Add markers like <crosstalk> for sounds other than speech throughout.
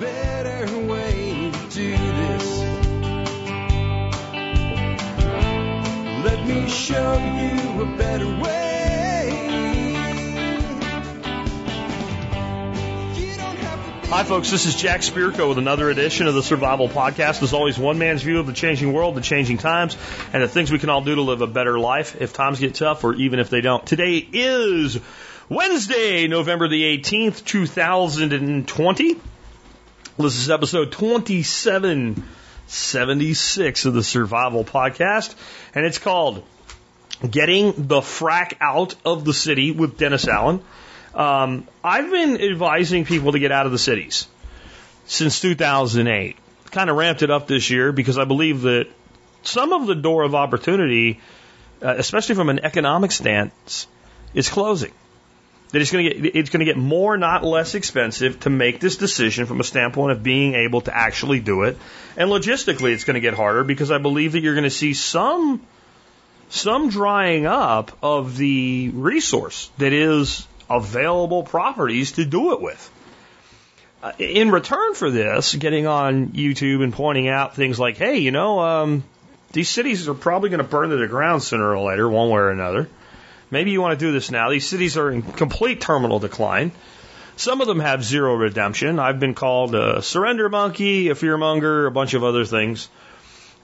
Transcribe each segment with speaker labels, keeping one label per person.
Speaker 1: better way to do this. Let me show you a better way.
Speaker 2: Hi, folks. This is Jack Spirko with another edition of the Survival Podcast. As always, one man's view of the changing world, the changing times, and the things we can all do to live a better life if times get tough or even if they don't. Today is Wednesday, November the 18th, 2020. This is episode 2776 of the Survival Podcast, and it's called Getting the Frack Out of the City with Dennis Allen. Um, I've been advising people to get out of the cities since 2008. Kind of ramped it up this year because I believe that some of the door of opportunity, uh, especially from an economic stance, is closing. That it's going to get it's going to get more, not less expensive to make this decision from a standpoint of being able to actually do it. And logistically, it's going to get harder because I believe that you're going to see some some drying up of the resource that is available properties to do it with. Uh, in return for this, getting on YouTube and pointing out things like, hey, you know, um, these cities are probably going to burn to the ground sooner or later, one way or another. Maybe you want to do this now. These cities are in complete terminal decline. Some of them have zero redemption. I've been called a surrender monkey, a fearmonger, a bunch of other things.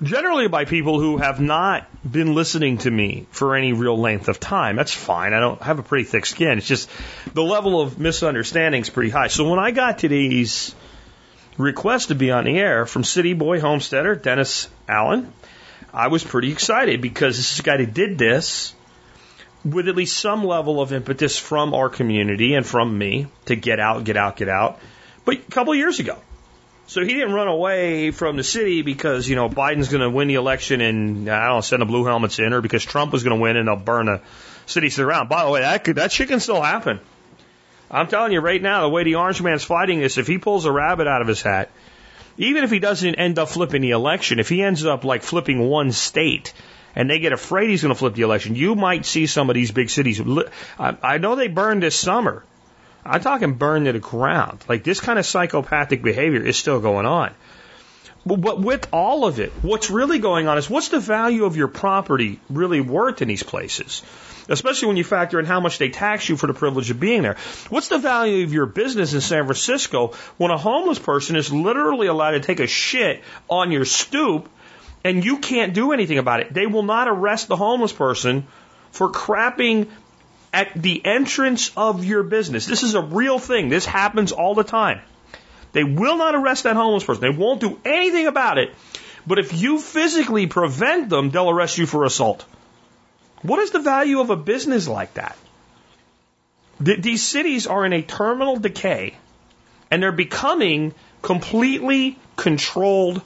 Speaker 2: Generally by people who have not been listening to me for any real length of time. That's fine. I don't have a pretty thick skin. It's just the level of misunderstanding is pretty high. So when I got today's request to be on the air from City Boy Homesteader Dennis Allen, I was pretty excited because this is a guy that did this with at least some level of impetus from our community and from me to get out, get out, get out. But a couple years ago. So he didn't run away from the city because, you know, Biden's going to win the election and, I don't know, send the blue helmets in or because Trump was going to win and they'll burn the city to the ground. By the way, that could, that shit can still happen. I'm telling you right now, the way the orange man's fighting this, if he pulls a rabbit out of his hat, even if he doesn't end up flipping the election, if he ends up like flipping one state, and they get afraid he's going to flip the election, you might see some of these big cities. I, I know they burned this summer. I'm talking burned to the ground. Like this kind of psychopathic behavior is still going on. But with all of it, what's really going on is what's the value of your property really worth in these places? Especially when you factor in how much they tax you for the privilege of being there. What's the value of your business in San Francisco when a homeless person is literally allowed to take a shit on your stoop and you can't do anything about it. They will not arrest the homeless person for crapping at the entrance of your business. This is a real thing. This happens all the time. They will not arrest that homeless person. They won't do anything about it. But if you physically prevent them, they'll arrest you for assault. What is the value of a business like that? Th- these cities are in a terminal decay and they're becoming completely controlled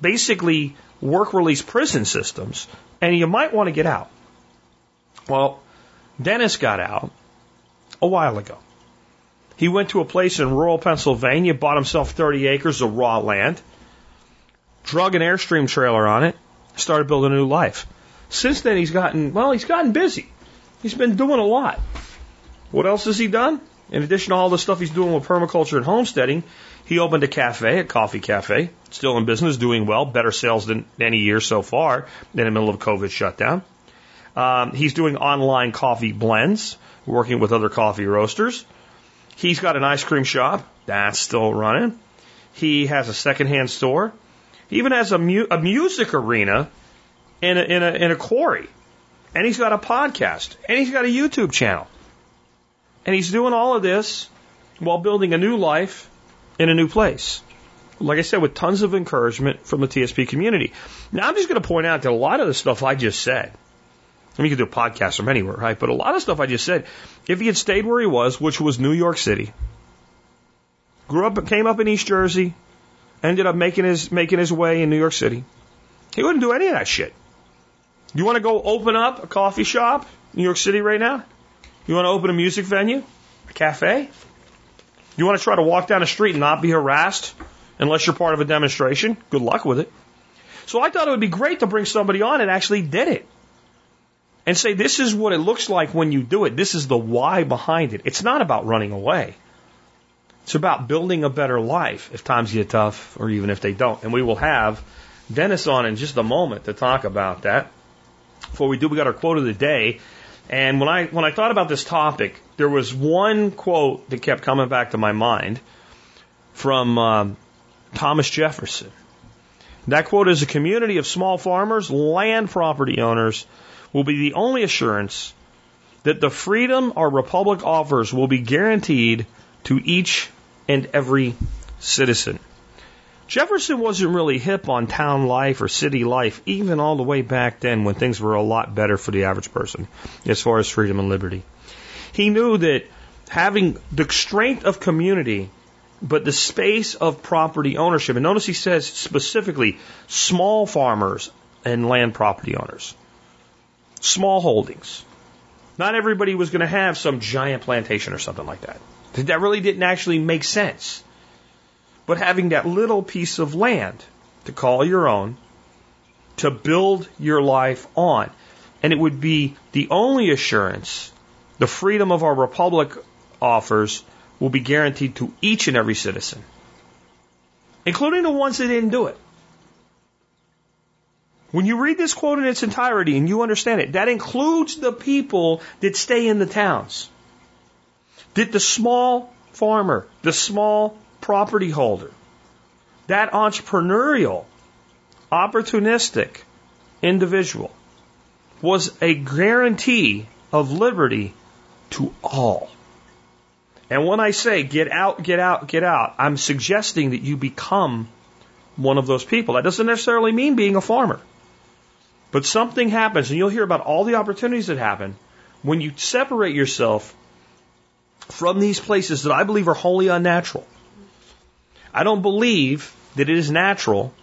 Speaker 2: basically work release prison systems, and you might want to get out. Well, Dennis got out a while ago. He went to a place in rural Pennsylvania, bought himself 30 acres of raw land, drug an Airstream trailer on it, started building a new life. Since then, he's gotten, well, he's gotten busy. He's been doing a lot. What else has he done? In addition to all the stuff he's doing with permaculture and homesteading, he opened a cafe, a coffee cafe, still in business, doing well, better sales than any year so far in the middle of COVID shutdown. Um, he's doing online coffee blends, working with other coffee roasters. He's got an ice cream shop that's still running. He has a secondhand store. He even has a, mu- a music arena in a, in a in a quarry, and he's got a podcast, and he's got a YouTube channel, and he's doing all of this while building a new life in a new place. Like I said, with tons of encouragement from the TSP community. Now, I'm just going to point out that a lot of the stuff I just said, I mean, you could do a podcast from anywhere, right? But a lot of stuff I just said, if he had stayed where he was, which was New York City, grew up, came up in East Jersey, ended up making his making his way in New York City, he wouldn't do any of that shit. You want to go open up a coffee shop in New York City right now? You want to open a music venue, a cafe? You want to try to walk down the street and not be harassed unless you're part of a demonstration? Good luck with it. So I thought it would be great to bring somebody on and actually did it. And say, this is what it looks like when you do it. This is the why behind it. It's not about running away. It's about building a better life if times get tough or even if they don't. And we will have Dennis on in just a moment to talk about that. Before we do, we got our quote of the day. And when I when I thought about this topic, there was one quote that kept coming back to my mind from um, Thomas Jefferson. That quote is a community of small farmers, land property owners will be the only assurance that the freedom our republic offers will be guaranteed to each and every citizen. Jefferson wasn't really hip on town life or city life, even all the way back then when things were a lot better for the average person as far as freedom and liberty. He knew that having the strength of community, but the space of property ownership, and notice he says specifically small farmers and land property owners, small holdings. Not everybody was going to have some giant plantation or something like that. That really didn't actually make sense. But having that little piece of land to call your own, to build your life on, and it would be the only assurance the freedom of our republic offers will be guaranteed to each and every citizen, including the ones that didn't do it. When you read this quote in its entirety and you understand it, that includes the people that stay in the towns. That the small farmer, the small property holder, that entrepreneurial, opportunistic individual was a guarantee of liberty to all. And when I say get out, get out, get out, I'm suggesting that you become one of those people. That doesn't necessarily mean being a farmer. But something happens, and you'll hear about all the opportunities that happen when you separate yourself from these places that I believe are wholly unnatural. I don't believe that it is natural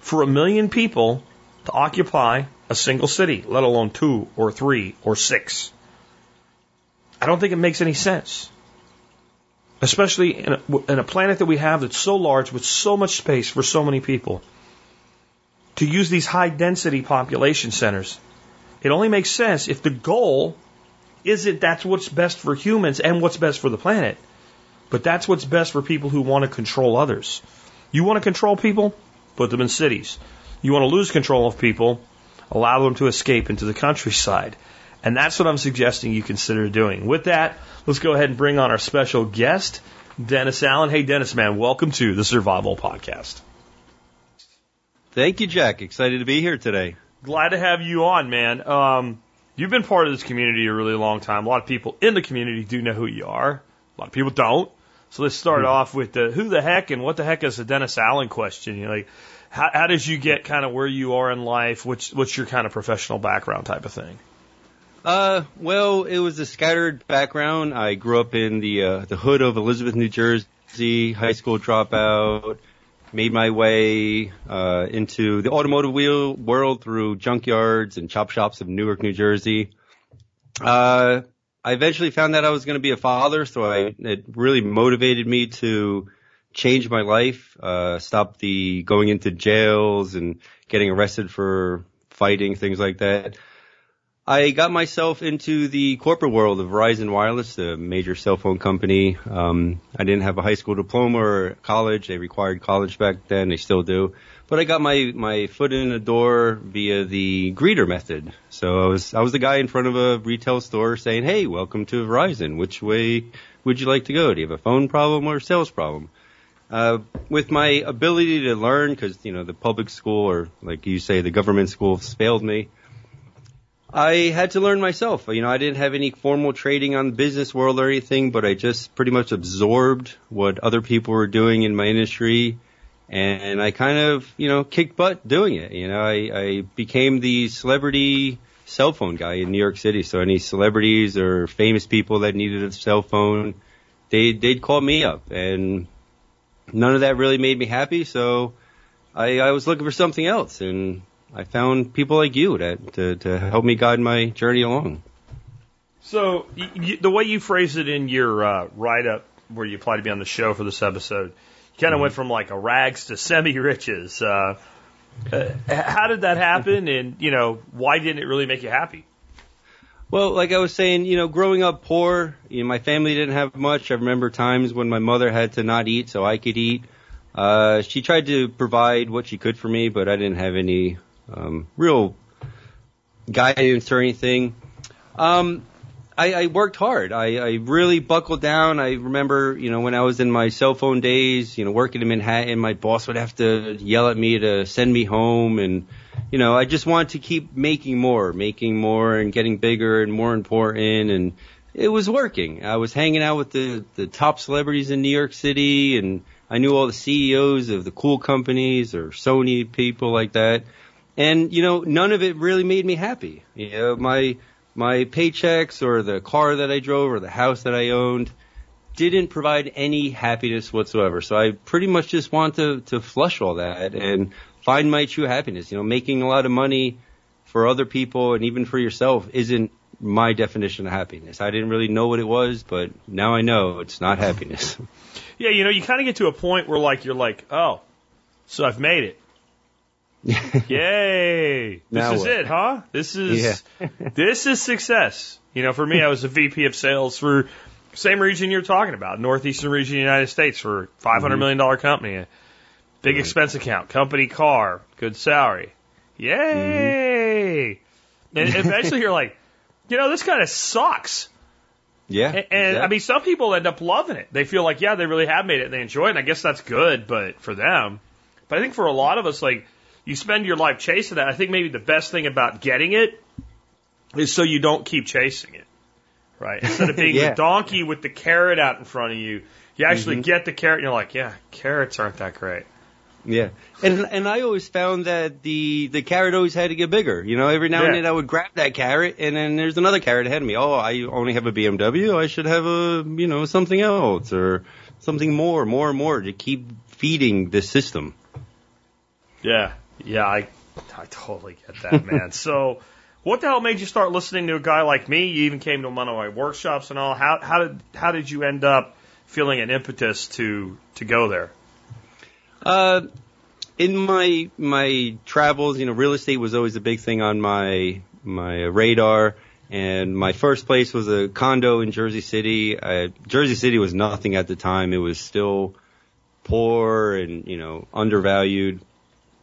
Speaker 2: for a million people to occupy a single city, let alone two or three or six. I don't think it makes any sense. Especially in a, in a planet that we have that's so large with so much space for so many people. To use these high density population centers. It only makes sense if the goal isn't that's what's best for humans and what's best for the planet. But that's what's best for people who want to control others. You want to control people? Put them in cities. You want to lose control of people? Allow them to escape into the countryside. And that's what I'm suggesting you consider doing. With that, let's go ahead and bring on our special guest, Dennis Allen. Hey, Dennis, man, welcome to the Survival Podcast.
Speaker 3: Thank you, Jack. Excited to be here today.
Speaker 2: Glad to have you on, man. Um, you've been part of this community a really long time. A lot of people in the community do know who you are. A lot of people don't. So let's start off with the who the heck and what the heck is the Dennis Allen question. You know, like how, how did you get kind of where you are in life? What's what's your kind of professional background type of thing?
Speaker 3: Uh, well, it was a scattered background. I grew up in the uh, the hood of Elizabeth, New Jersey, high school dropout. Made my way uh, into the automotive wheel world through junkyards and chop shops of Newark, New Jersey. Uh, I eventually found that I was going to be a father, so I, it really motivated me to change my life, uh, stop the going into jails and getting arrested for fighting, things like that. I got myself into the corporate world of Verizon Wireless, the major cell phone company. Um, I didn't have a high school diploma or college. They required college back then. They still do. But I got my, my foot in the door via the greeter method. So I was, I was the guy in front of a retail store saying, Hey, welcome to Verizon. Which way would you like to go? Do you have a phone problem or a sales problem? Uh, with my ability to learn, because, you know, the public school or like you say, the government school failed me. I had to learn myself. You know, I didn't have any formal training on the business world or anything, but I just pretty much absorbed what other people were doing in my industry. And I kind of, you know, kicked butt doing it. You know, I, I became the celebrity cell phone guy in New York City. So any celebrities or famous people that needed a cell phone, they, they'd call me up and none of that really made me happy. So I, I was looking for something else and I found people like you that to, to help me guide my journey along.
Speaker 2: So y- the way you phrased it in your uh, write up, where you applied to be on the show for this episode, you kind of mm-hmm. went from like a rags to semi riches. Uh, uh, how did that happen? And you know, why didn't it really make you happy?
Speaker 3: Well, like I was saying, you know, growing up poor, you know, my family didn't have much. I remember times when my mother had to not eat so I could eat. Uh, she tried to provide what she could for me, but I didn't have any um, real guidance or anything. Um, I, I worked hard. I, I really buckled down. I remember, you know, when I was in my cell phone days, you know, working in Manhattan, my boss would have to yell at me to send me home and you know, I just wanted to keep making more, making more and getting bigger and more important and it was working. I was hanging out with the, the top celebrities in New York City and I knew all the CEOs of the cool companies or Sony people like that. And, you know, none of it really made me happy. You know, my, my paychecks or the car that I drove or the house that I owned didn't provide any happiness whatsoever. So I pretty much just want to, to flush all that and find my true happiness. You know, making a lot of money for other people and even for yourself isn't my definition of happiness. I didn't really know what it was, but now I know it's not happiness. <laughs>
Speaker 2: Yeah, you know, you kind of get to a point where like you're like, oh, so I've made it. <laughs> Yay! This is
Speaker 3: what?
Speaker 2: it, huh? This is <laughs> this is success. You know, for me, I was a VP of sales for same region you're talking about, northeastern region of the United States, for five
Speaker 3: Mm-hmm.
Speaker 2: hundred million dollar company, big expense account, company car, good salary. Yay!
Speaker 3: Mm-hmm.
Speaker 2: And <laughs> eventually, you're like, you know, this kind of sucks.
Speaker 3: yeah.
Speaker 2: And, and I mean, some people end up loving it. They feel like, yeah, they really have made it and they enjoy it. And I guess that's good, but for them. But I think for a lot of us, like, you spend your life chasing that. I think maybe the best thing about getting it is so you don't keep chasing it. Right? <laughs> Instead of being
Speaker 3: Yeah.
Speaker 2: the donkey with the carrot out in front of you, you actually mm-hmm. get the carrot and you're like, yeah, carrots aren't that great.
Speaker 3: Yeah, and and I always found that the the carrot always had to get bigger. You know, every now and then I would grab that carrot, and then there's another carrot ahead of me. Oh, I only have a BMW. I should have a you know something else or something more, more and more to keep feeding the system.
Speaker 2: Yeah. Yeah, I, I totally get that, man. <laughs> so, what the hell made you start listening to a guy like me? You even came to one of my workshops and all. How, how did, how did you end up feeling an impetus to, to go there?
Speaker 3: Uh, in my my travels, you know, real estate was always a big thing on my my radar. And my first place was a condo in Jersey City. Uh, Jersey City was nothing at the time. It was still poor and you know undervalued.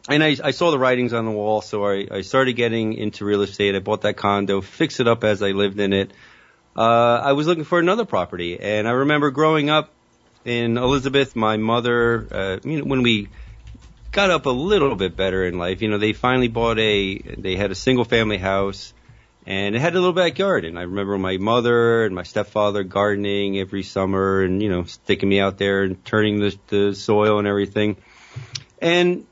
Speaker 3: And I, I saw the writings on the wall, so I, I started getting into real estate. I bought that condo, fixed it up as I lived in it. Uh, I was looking for another property, and I remember growing up in Elizabeth, my mother, uh, you know, when we got up a little bit better in life, you know, they finally bought a, they had a single family house and it had a little backyard. And I remember my mother and my stepfather gardening every summer and, you know, sticking me out there and turning the, the soil and everything. And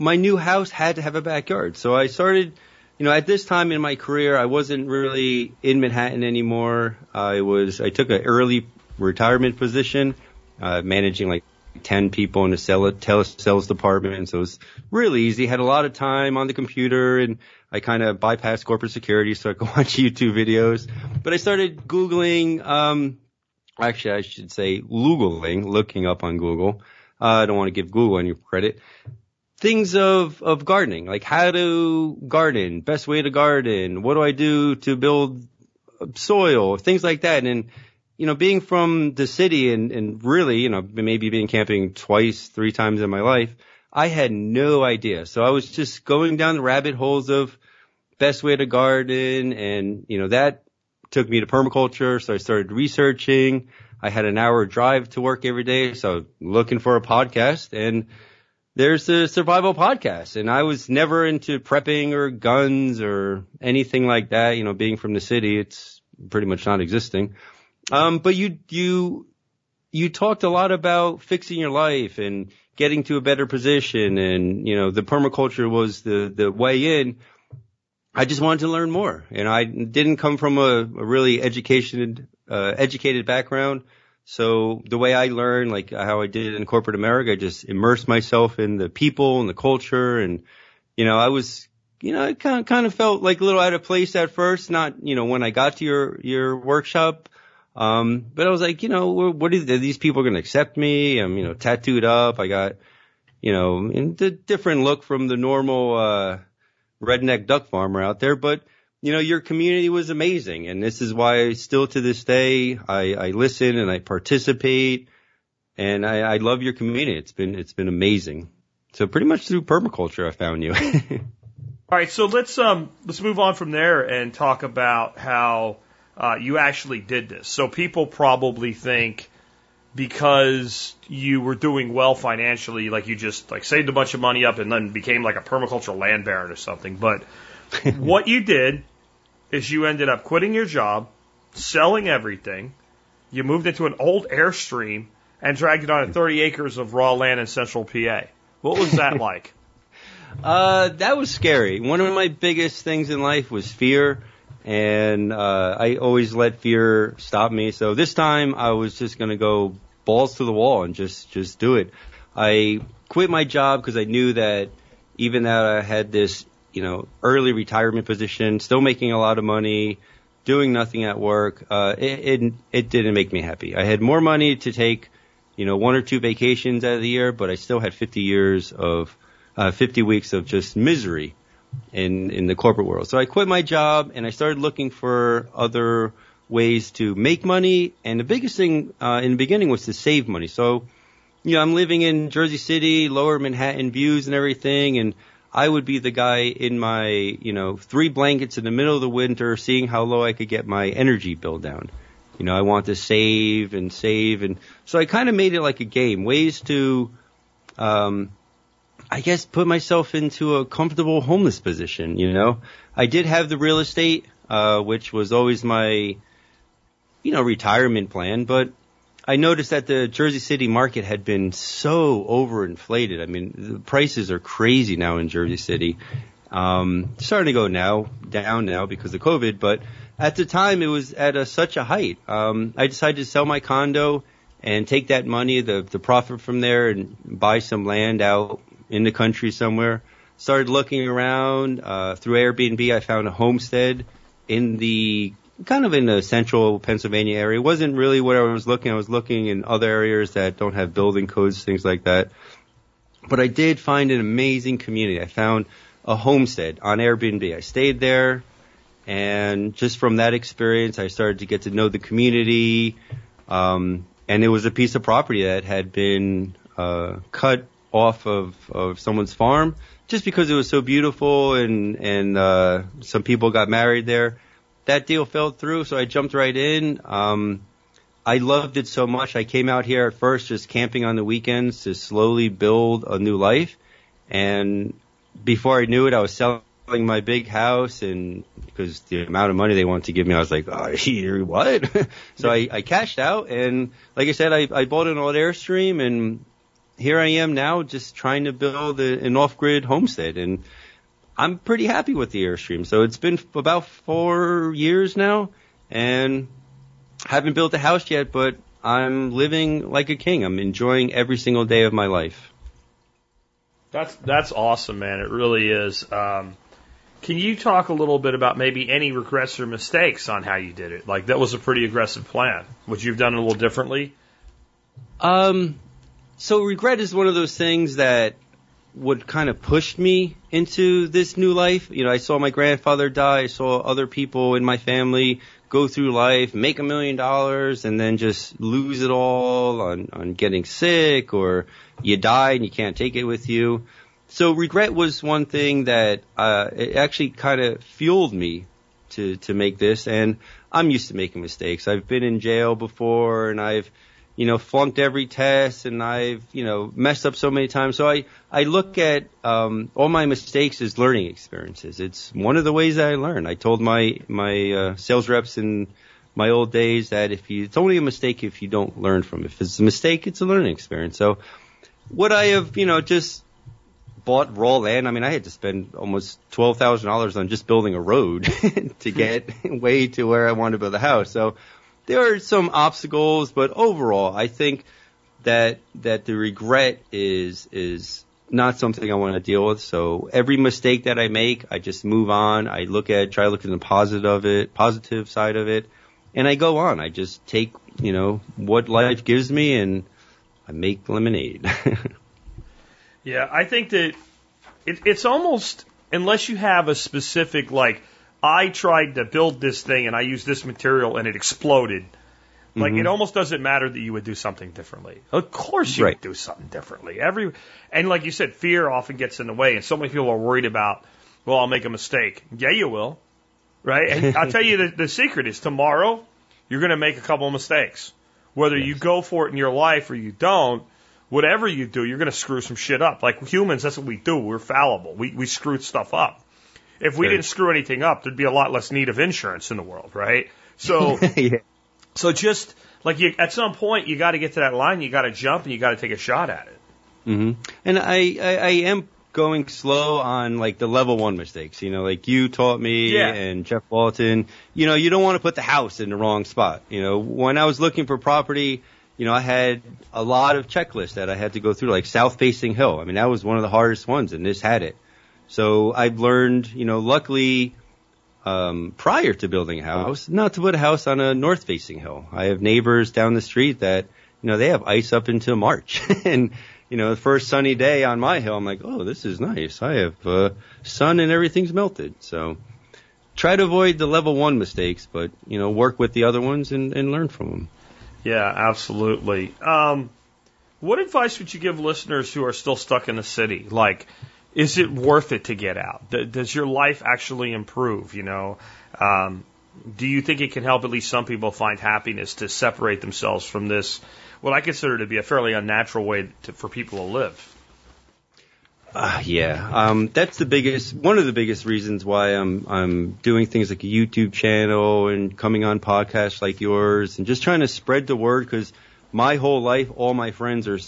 Speaker 3: my new house had to have a backyard. So I started, you know, at this time in my career, I wasn't really in Manhattan anymore. I was, I took an early retirement position, uh, managing like 10 people in the sell- telesales department. So it was really easy. Had a lot of time on the computer and I kind of bypassed corporate security so I could watch YouTube videos. But I started Googling, um, actually I should say Googling, looking up on Google. Uh, I don't want to give Google any credit. Things of, of gardening, like how to garden, best way to garden, what do I do to build soil, things like that. And, you know, being from the city and, and really, you know, maybe being camping twice, three times in my life, I had no idea. So I was just going down the rabbit holes of best way to garden and, you know, that took me to permaculture. So I started researching. I had an hour drive to work every day. So looking for a podcast and there's the survival podcast and I was never into prepping or guns or anything like that. You know, being from the city, it's pretty much not existing. Um, but you, you, you talked a lot about fixing your life and getting to a better position and, you know, the permaculture was the, the way in. I just wanted to learn more and I didn't come from a, a really educated, uh, educated background. So the way I learned, like how I did in corporate America, I just immersed myself in the people and the culture. And, you know, I was, you know, I kind of, kind of felt like a little out of place at first, not, you know, when I got to your, your workshop. Um, but I was like, you know, what is, are these people going to accept me? I'm, you know, tattooed up. I got, you know, in the different look from the normal, uh, redneck duck farmer out there, but you know, your community was amazing. And this is why still to this day, I, I listen and I participate and I, I love your community. It's been, it's been amazing. So pretty much through permaculture, I found you. <laughs>
Speaker 2: All right, so let's um let's move on from there and talk about how uh, you actually did this. So people probably think because you were doing well financially, like you just like saved a bunch of money up and then became like a permaculture land baron or something. But <laughs> what you did is you ended up quitting your job, selling everything. You moved into an old Airstream and dragged it on 30 acres of raw land in central PA. What was that <laughs> like?
Speaker 3: Uh, that was scary. One of my biggest things in life was fear, and uh, I always let fear stop me. So this time I was just gonna go balls to the wall and just just do it. I quit my job because I knew that even though I had this, you know, early retirement position, still making a lot of money, doing nothing at work, uh, it, it it didn't make me happy. I had more money to take, you know, one or two vacations out of the year, but I still had 50 years of uh, 50 weeks of just misery in in the corporate world. So I quit my job and I started looking for other ways to make money. And the biggest thing uh, in the beginning was to save money. So, you know, I'm living in Jersey City, Lower Manhattan views and everything, and I would be the guy in my, you know, three blankets in the middle of the winter, seeing how low I could get my energy bill down. You know, I want to save and save, and so I kind of made it like a game, ways to um, I guess put myself into a comfortable homeless position, you know. I did have the real estate, uh, which was always my, you know, retirement plan, but I noticed that the Jersey City market had been so overinflated. I mean, the prices are crazy now in Jersey City. Um, starting to go now, down now because of COVID, but at the time it was at a, such a height. Um, I decided to sell my condo and take that money, the, the profit from there and buy some land out in the country somewhere. Started looking around uh, through Airbnb. I found a homestead in the kind of in the central Pennsylvania area. It wasn't really what I was looking. I was looking in other areas that don't have building codes, things like that. But I did find an amazing community. I found a homestead on Airbnb. I stayed there, and just from that experience, I started to get to know the community. Um, and it was a piece of property that had been uh, cut off of, of someone's farm just because it was so beautiful and and uh, some people got married there. That deal fell through, so I jumped right in. Um, I loved it so much. I came out here at first just camping on the weekends to slowly build a new life, and before I knew it, I was selling my big house and because the amount of money they wanted to give me, I was like, oh, <laughs> what? <laughs> so I, I cashed out and like I said, I, I bought an old Airstream and here I am now just trying to build a, an off-grid homestead and I'm pretty happy with the Airstream. So it's been about four years now and haven't built a house yet, but I'm living like a king. I'm enjoying every single day of my life.
Speaker 2: That's that's awesome, man. It really is. Um, can you talk a little bit about maybe any regrets or mistakes on how you did it? Like that was a pretty aggressive plan. Would you have done it a little differently?
Speaker 3: Um, so regret is one of those things that would kind of pushed me into this new life. You know, I saw my grandfather die. I saw other people in my family go through life, make a million dollars, and then just lose it all on, on getting sick or you die and you can't take it with you. So regret was one thing that, uh, it actually kind of fueled me to, to make this. And I'm used to making mistakes. I've been in jail before and I've, you know, flunked every test and I've, you know, messed up so many times. So I, I look at, um, all my mistakes as learning experiences. It's one of the ways that I learn. I told my, my, uh, sales reps in my old days that if you, it's only a mistake if you don't learn from it. If it's a mistake, it's a learning experience. So would I have, you know, just bought raw land? I mean, I had to spend almost $12,000 on just building a road <laughs> to get <laughs> way to where I wanted to build a house. So, there are some obstacles, but overall, I think that that the regret is is not something I want to deal with. So every mistake that I make, I just move on. I look at try to look at the positive of it, positive side of it, and I go on. I just take you know what life gives me and I make lemonade. <laughs>
Speaker 2: yeah, I think that it, it's almost unless you have a specific like I tried to build this thing and I used this material and it exploded. Like
Speaker 3: Mm-hmm.
Speaker 2: it almost doesn't matter that you would do something differently. Of course you
Speaker 3: Right.
Speaker 2: would do something differently. Every and like you said, fear often gets in the way, and so many people are worried about. Well, I'll make a mistake. Yeah, you will. Right? And I'll tell you the, the secret is tomorrow you're going to make a couple of mistakes. Whether you go for it in your life or you don't, whatever you do, you're going to screw some shit up. Like humans, that's what we do. We're fallible. We we screw stuff up. If we
Speaker 3: Right.
Speaker 2: didn't screw anything up, there'd be a lot less need of insurance in the world, right? So <laughs>
Speaker 3: yeah.
Speaker 2: so just like you, at some point, you got to get to that line. You got to jump and you got to take a shot at it.
Speaker 3: hmm And I, I, I am going slow on like the level one mistakes. You know, like you taught me
Speaker 2: Yeah.
Speaker 3: and Jeff Lawton. You know, you don't want to put the house in the wrong spot. You know, when I was looking for property, you know, I had a lot of checklists that I had to go through, like south facing hill. I mean, that was one of the hardest ones, and this had it. So I've learned, you know, luckily, um, prior to building a house, not to put a house on a north facing hill. I have neighbors down the street that, you know, they have ice up until March. <laughs> and, you know, the first sunny day on my hill, I'm like, oh, this is nice. I have, uh, sun and everything's melted. So try to avoid the level one mistakes, but, you know, work with the other ones and, and learn from them.
Speaker 2: Yeah, absolutely. Um, what advice would you give listeners who are still stuck in the city? Like, is it worth it to get out? Does your life actually improve? You know, um, do you think it can help at least some people find happiness to separate themselves from this, what I consider to be a fairly unnatural way to, for people to live?
Speaker 3: Uh, yeah, um, that's the biggest, one of the biggest reasons why I'm, I'm doing things like a YouTube channel and coming on podcasts like yours and just trying to spread the word because my whole life, all my friends are,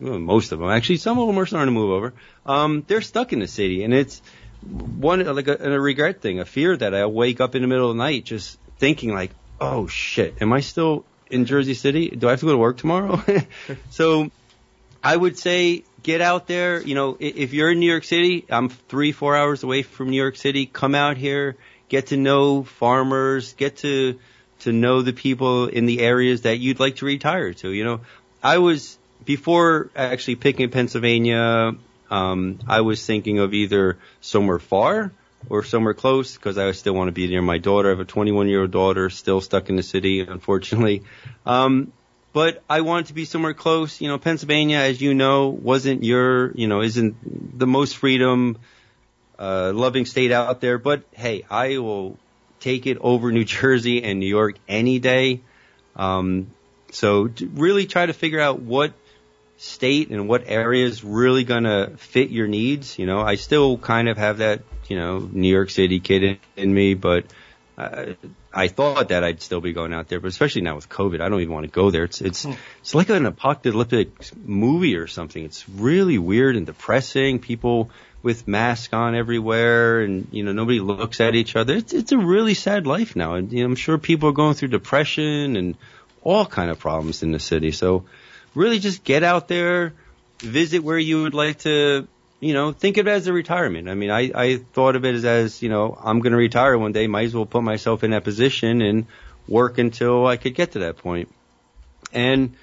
Speaker 3: most of them, actually, some of them are starting to move over. Um, they're stuck in the city and it's one, like a, a regret thing, a fear that I wake up in the middle of the night just thinking like, oh shit, am I still in Jersey City? Do I have to go to work tomorrow? <laughs> so, I would say get out there. You know, if you're in New York City, I'm three, four hours away from New York City. Come out here, get to know farmers, get to to know the people in the areas that you'd like to retire to. You know, I was before actually picking Pennsylvania. Um, I was thinking of either somewhere far or somewhere close because I still want to be near my daughter. I have a 21 year old daughter still stuck in the city, unfortunately. Um, but I wanted to be somewhere close. You know, Pennsylvania, as you know, wasn't your, you know, isn't the most freedom, uh, loving state out there. But hey, I will take it over New Jersey and New York any day. Um, so really try to figure out what state and what area is really going to fit your needs. You know, I still kind of have that, you know, New York City kid in, in me, but uh, I thought that I'd still be going out there, but especially now with COVID, I don't even want to go there. It's it's it's like an apocalyptic movie or something. It's really weird and depressing. People with masks on everywhere, and you know nobody looks at each other. It's it's a really sad life now, and you know, I'm sure people are going through depression and all kind of problems in the city. So really, just get out there, visit where you would like to you know, think of it as a retirement. I mean, I, I thought of it as, as, you know, I'm going to retire one day. Might as well put myself in that position and work until I could get to that point. And,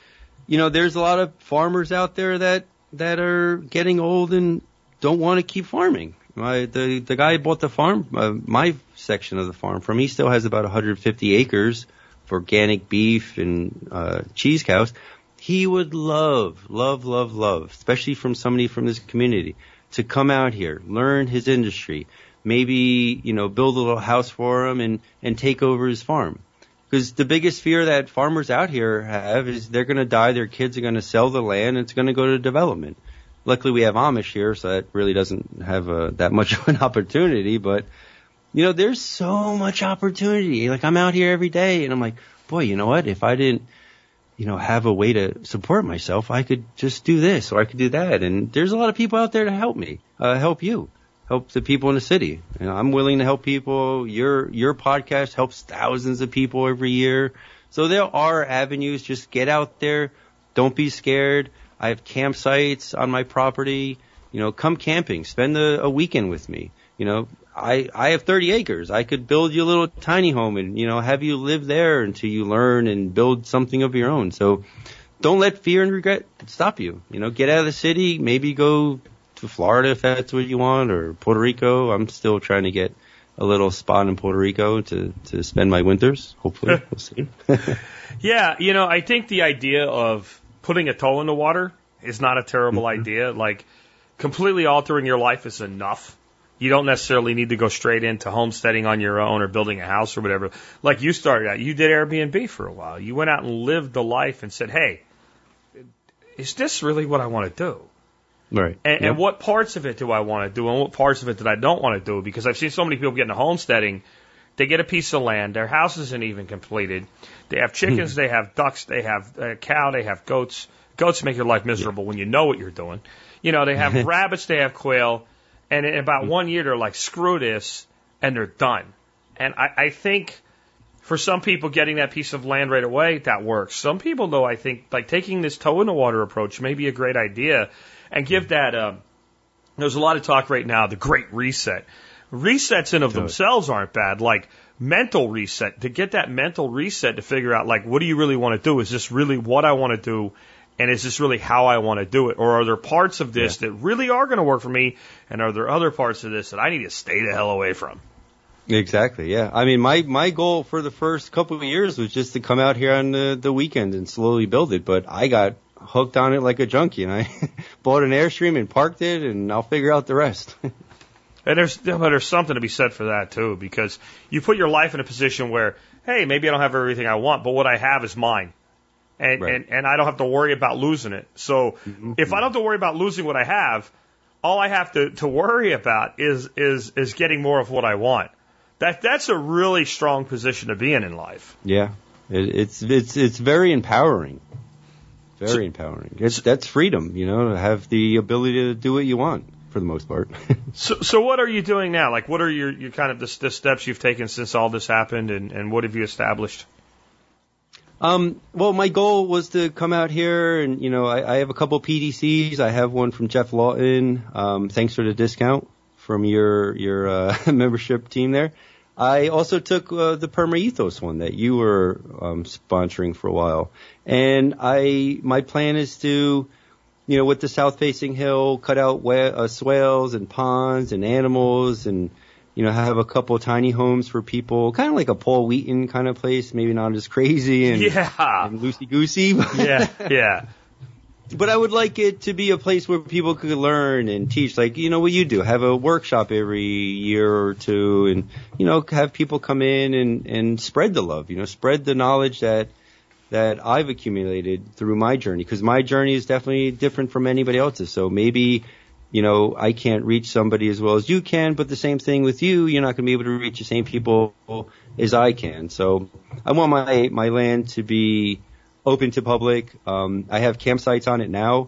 Speaker 3: you know, there's a lot of farmers out there that, that are getting old and don't want to keep farming. My, the, the guy bought the farm, uh, my section of the farm from, he still has about 150 acres of organic beef and, uh, cheese cows he would love, love, love, love, especially from somebody from this community, to come out here, learn his industry, maybe, you know, build a little house for him and, and take over his farm. Because the biggest fear that farmers out here have is they're going to die, their kids are going to sell the land, and it's going to go to development. Luckily, we have Amish here, so that really doesn't have uh, that much <laughs> of an opportunity. But you know, there's so much opportunity. Like I'm out here every day, and I'm like, boy, you know what? If I didn't you know, have a way to support myself, I could just do this or I could do that. And there's a lot of people out there to help me, uh, help you, help the people in the city. Know, I'm willing to help people. Your, your podcast helps thousands of people every year. So there are avenues. Just get out there. Don't be scared. I have campsites on my property. You know, come camping, spend a, a weekend with me. You know, I, I have 30 acres. I could build you a little tiny home and, you know, have you live there until you learn and build something of your own. So don't let fear and regret stop you. You know, get out of the city, maybe go to Florida if that's what you want or Puerto Rico. I'm still trying to get a little spot in Puerto Rico to to spend my winters. Hopefully, <laughs> we'll see. <laughs>
Speaker 2: Yeah, you know, I think the idea of putting a toe in the water is not a terrible mm-hmm. idea. Like, completely altering your life is enough. You don't necessarily need to go straight into homesteading on your own or building a house or whatever. Like you started out, you did Airbnb for a while. You went out and lived the life and said, hey, is this really what I want to do?
Speaker 3: right.
Speaker 2: And,
Speaker 3: Yep.
Speaker 2: and what parts of it do I want to do, and what parts of it that I don't want to do? Because I've seen so many people get into homesteading. They get a piece of land, their house isn't even completed. They have hmm. chickens, they have ducks, they have a cow, they have goats. Goats make your life miserable when you know what you're doing. You know, they have <laughs> rabbits, they have quail, and in about one year they're like, screw this, and they're done. And I, I think for some people getting that piece of land right away, that works. Some people though, I think like taking this toe in the water approach may be a great idea and give that, um, there's a lot of talk right now, the great reset. Resets in of themselves aren't bad. Like mental reset, to get that mental reset to figure out like, what do you really want to do? Is this really what I want to do? And is this really how I want to do it? Or are there parts of this that really are going to work for me? And are there other parts of this that I need to stay the hell away from?
Speaker 3: Exactly. Yeah. I mean, my my goal for the first couple of years was just to come out here on the the weekend and slowly build it. But I got hooked on it like a junkie, and I <laughs> bought an airstream and parked it, and I'll figure out the rest. <laughs>
Speaker 2: And there's but there's something to be said for that too, because you put your life in a position where, hey, maybe I don't have everything I want, but what I have is mine. And
Speaker 3: Right.
Speaker 2: and, and I don't have to worry about losing it. So mm-hmm. if I don't have to worry about losing what I have, all I have to, to worry about is is is getting more of what I want. That that's a really strong position to be in in life.
Speaker 3: yeah. It, it's it's it's very empowering. Very empowering. It's that's freedom, you know, to have the ability to do what you want for the most part. <laughs>
Speaker 2: So so what are you doing now? Like what are your, your kind of the, the steps you've taken since all this happened and, and what have you established?
Speaker 3: Um, well, my goal was to come out here and, you know, I, I have a couple PDCs. I have one from Jeff Lawton. Um, thanks for the discount from your, your, uh, <laughs> membership team there. I also took, uh, the Perma Ethos one that you were, um, sponsoring for a while. And I, my plan is to, you know, with the south facing hill, cut out wa- uh, swales and ponds and animals and, you know, have a couple tiny homes for people, kind of like a Paul Wheaton kind of place, maybe not as crazy and, <laughs>
Speaker 2: Yeah.
Speaker 3: and loosey goosey. <laughs>
Speaker 2: Yeah, yeah.
Speaker 3: But I would like it to be a place where people could learn and teach, like, you know, what you do. Have a workshop every year or two and, you know, have people come in and, and spread the love, you know, spread the knowledge that, that I've accumulated through my journey. Cause my journey is definitely different from anybody else's. So maybe, you know, I can't reach somebody as well as you can, but the same thing with you, you're not going to be able to reach the same people as I can. So I want my, my land to be open to public. Um, I have campsites on it now,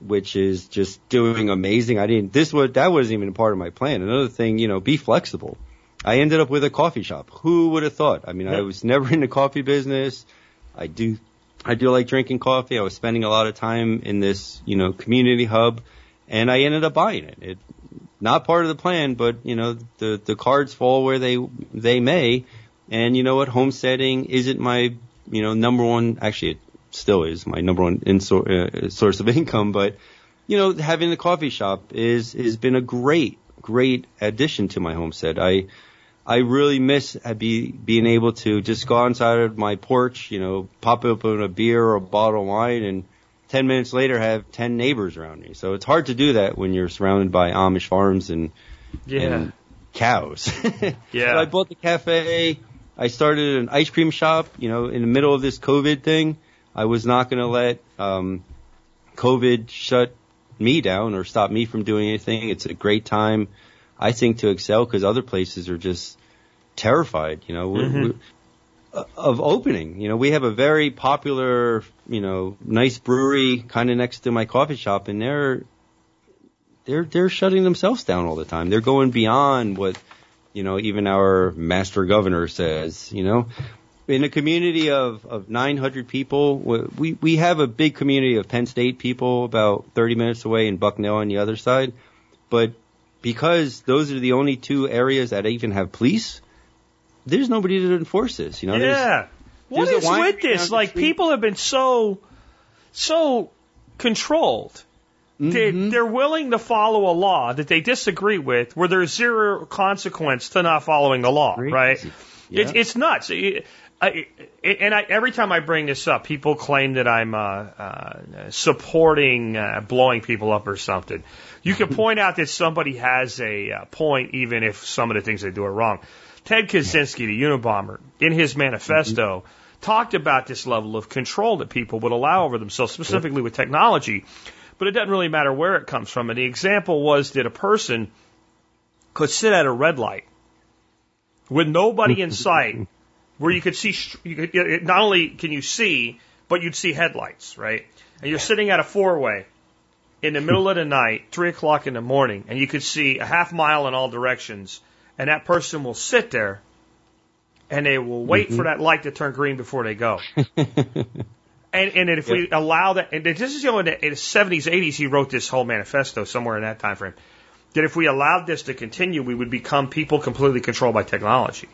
Speaker 3: which is just doing amazing. I didn't, this was, that wasn't even a part of my plan. Another thing, you know, be flexible. I ended up with a coffee shop. Who would have thought? I mean, I was never in the coffee business. I do, I do like drinking coffee. I was spending a lot of time in this, you know, community hub and I ended up buying it. It, not part of the plan, but you know, the, the cards fall where they, they may. And you know what? Homesteading isn't my, you know, number one, actually it still is my number one in, uh, source of <laughs> income, but you know, having the coffee shop is, has been a great, great addition to my homestead. I, I really miss be, being able to just go outside of my porch, you know, pop open a beer or a bottle of wine and 10 minutes later have 10 neighbors around me. So it's hard to do that when you're surrounded by Amish farms and,
Speaker 2: Yeah.
Speaker 3: and cows. <laughs>
Speaker 2: Yeah.
Speaker 3: So I bought the cafe. I started an ice cream shop, you know, in the middle of this COVID thing. I was not going to let, um, COVID shut me down or stop me from doing anything. It's a great time, I think, to excel because other places are just terrified, you know,
Speaker 2: Mhm.
Speaker 3: uh, of opening. You know, we have a very popular, you know, nice brewery kind of next to my coffee shop and they're, they're, they're shutting themselves down all the time. They're going beyond what, you know, even our master governor says, you know, in a community of, of 900 people, we, we have a big community of Penn State people about 30 minutes away in Bucknell on the other side. But because those are the only two areas that even have police, there's nobody to enforce this. You know, There's-
Speaker 2: yeah. What
Speaker 3: there's a
Speaker 2: is with this? Like
Speaker 3: street.
Speaker 2: people have been so so controlled. they,
Speaker 3: Mhm.
Speaker 2: they're willing to follow a law that they disagree with, where there's zero consequence to not following the law,
Speaker 3: Crazy.
Speaker 2: right?
Speaker 3: Yeah.
Speaker 2: It's, it's nuts. It- I, and I, every time I bring this up, people claim that I'm uh, uh, supporting uh, blowing people up or something. You can <laughs> point out that somebody has a uh, point, even if some of the things they do are wrong. Ted Kaczynski, the Unabomber, in his manifesto, mm-hmm. talked about this level of control that people would allow over themselves, specifically with technology. But it doesn't really matter where it comes from. And the example was that a person could sit at a red light with nobody in mm-hmm. sight, where you could see, you could, not only can you see, but you'd see headlights, right? And you're sitting at a four way in the middle of the night, three o'clock in the morning, and you could see a half mile in all directions, and that person will sit there and they will wait for mm-hmm. that light to turn green before they go. <laughs> And, and if we allow that, and this is you know, in the, in the 70s, 80s, he wrote this whole manifesto somewhere in that time frame. That if we allowed this to continue, we would become people completely controlled by technology.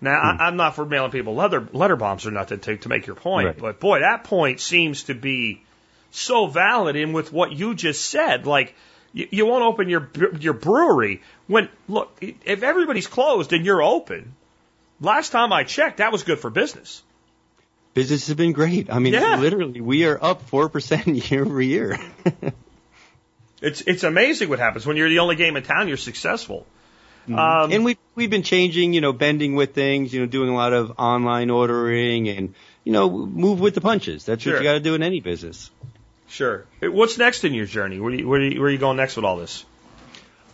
Speaker 2: Now, I, hmm. I'm not for mailing people letter letter bombs or nothing to, to make your point,
Speaker 3: Right.
Speaker 2: but boy, that point seems to be so valid in with what you just said. Like, you, you won't open your your brewery when look if everybody's closed and you're open. Last time I checked, that was good for business.
Speaker 3: Business has been great. I mean,
Speaker 2: Yeah.
Speaker 3: literally, we are up 4% <laughs> year over year. <laughs>
Speaker 2: It's it's amazing what happens when you're the only game in town. You're successful. Um,
Speaker 3: and we we've been changing, you know, bending with things, you know, doing a lot of online ordering and, you know, move with the punches. That's
Speaker 2: Sure.
Speaker 3: what you got to do in any business.
Speaker 2: Sure. What's next in your journey? Where, you, where, you, where are you going next with all this?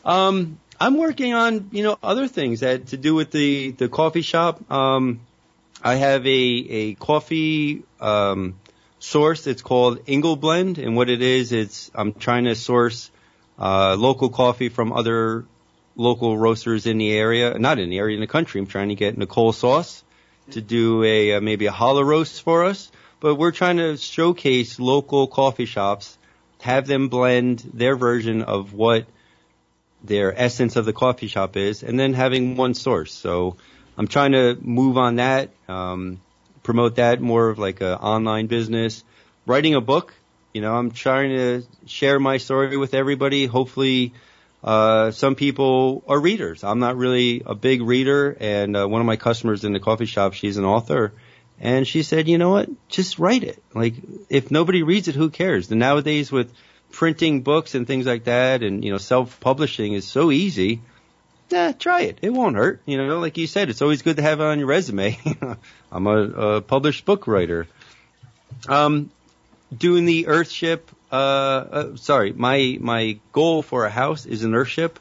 Speaker 3: Um, I'm working on, you know, other things that to do with the, the coffee shop. Um, I have a, a coffee, um, source. It's called Ingle Blend. And what it is, it's, I'm trying to source, uh, local coffee from other local roasters in the area, not in the area, in the country. I'm trying to get Nicole Sauce to do a, uh, maybe a Holler Roast for us. But we're trying to showcase local coffee shops, have them blend their version of what their essence of the coffee shop is, and then having one source. So I'm trying to move on that, um, promote that more of like a online business. Writing a book, you know, I'm trying to share my story with everybody. Hopefully, uh, some people are readers. I'm not really a big reader, and uh, one of my customers in the coffee shop, she's an author. And she said, you know what? Just write it. Like, if nobody reads it, who cares? And nowadays with printing books and things like that and, you know, self-publishing is so easy. Nah, try it. It won't hurt. You know, like you said, it's always good to have it on your resume. <laughs> I'm a, a published book writer. Um, doing the Earthship, uh, uh, sorry, my, my goal for a house is an Earthship.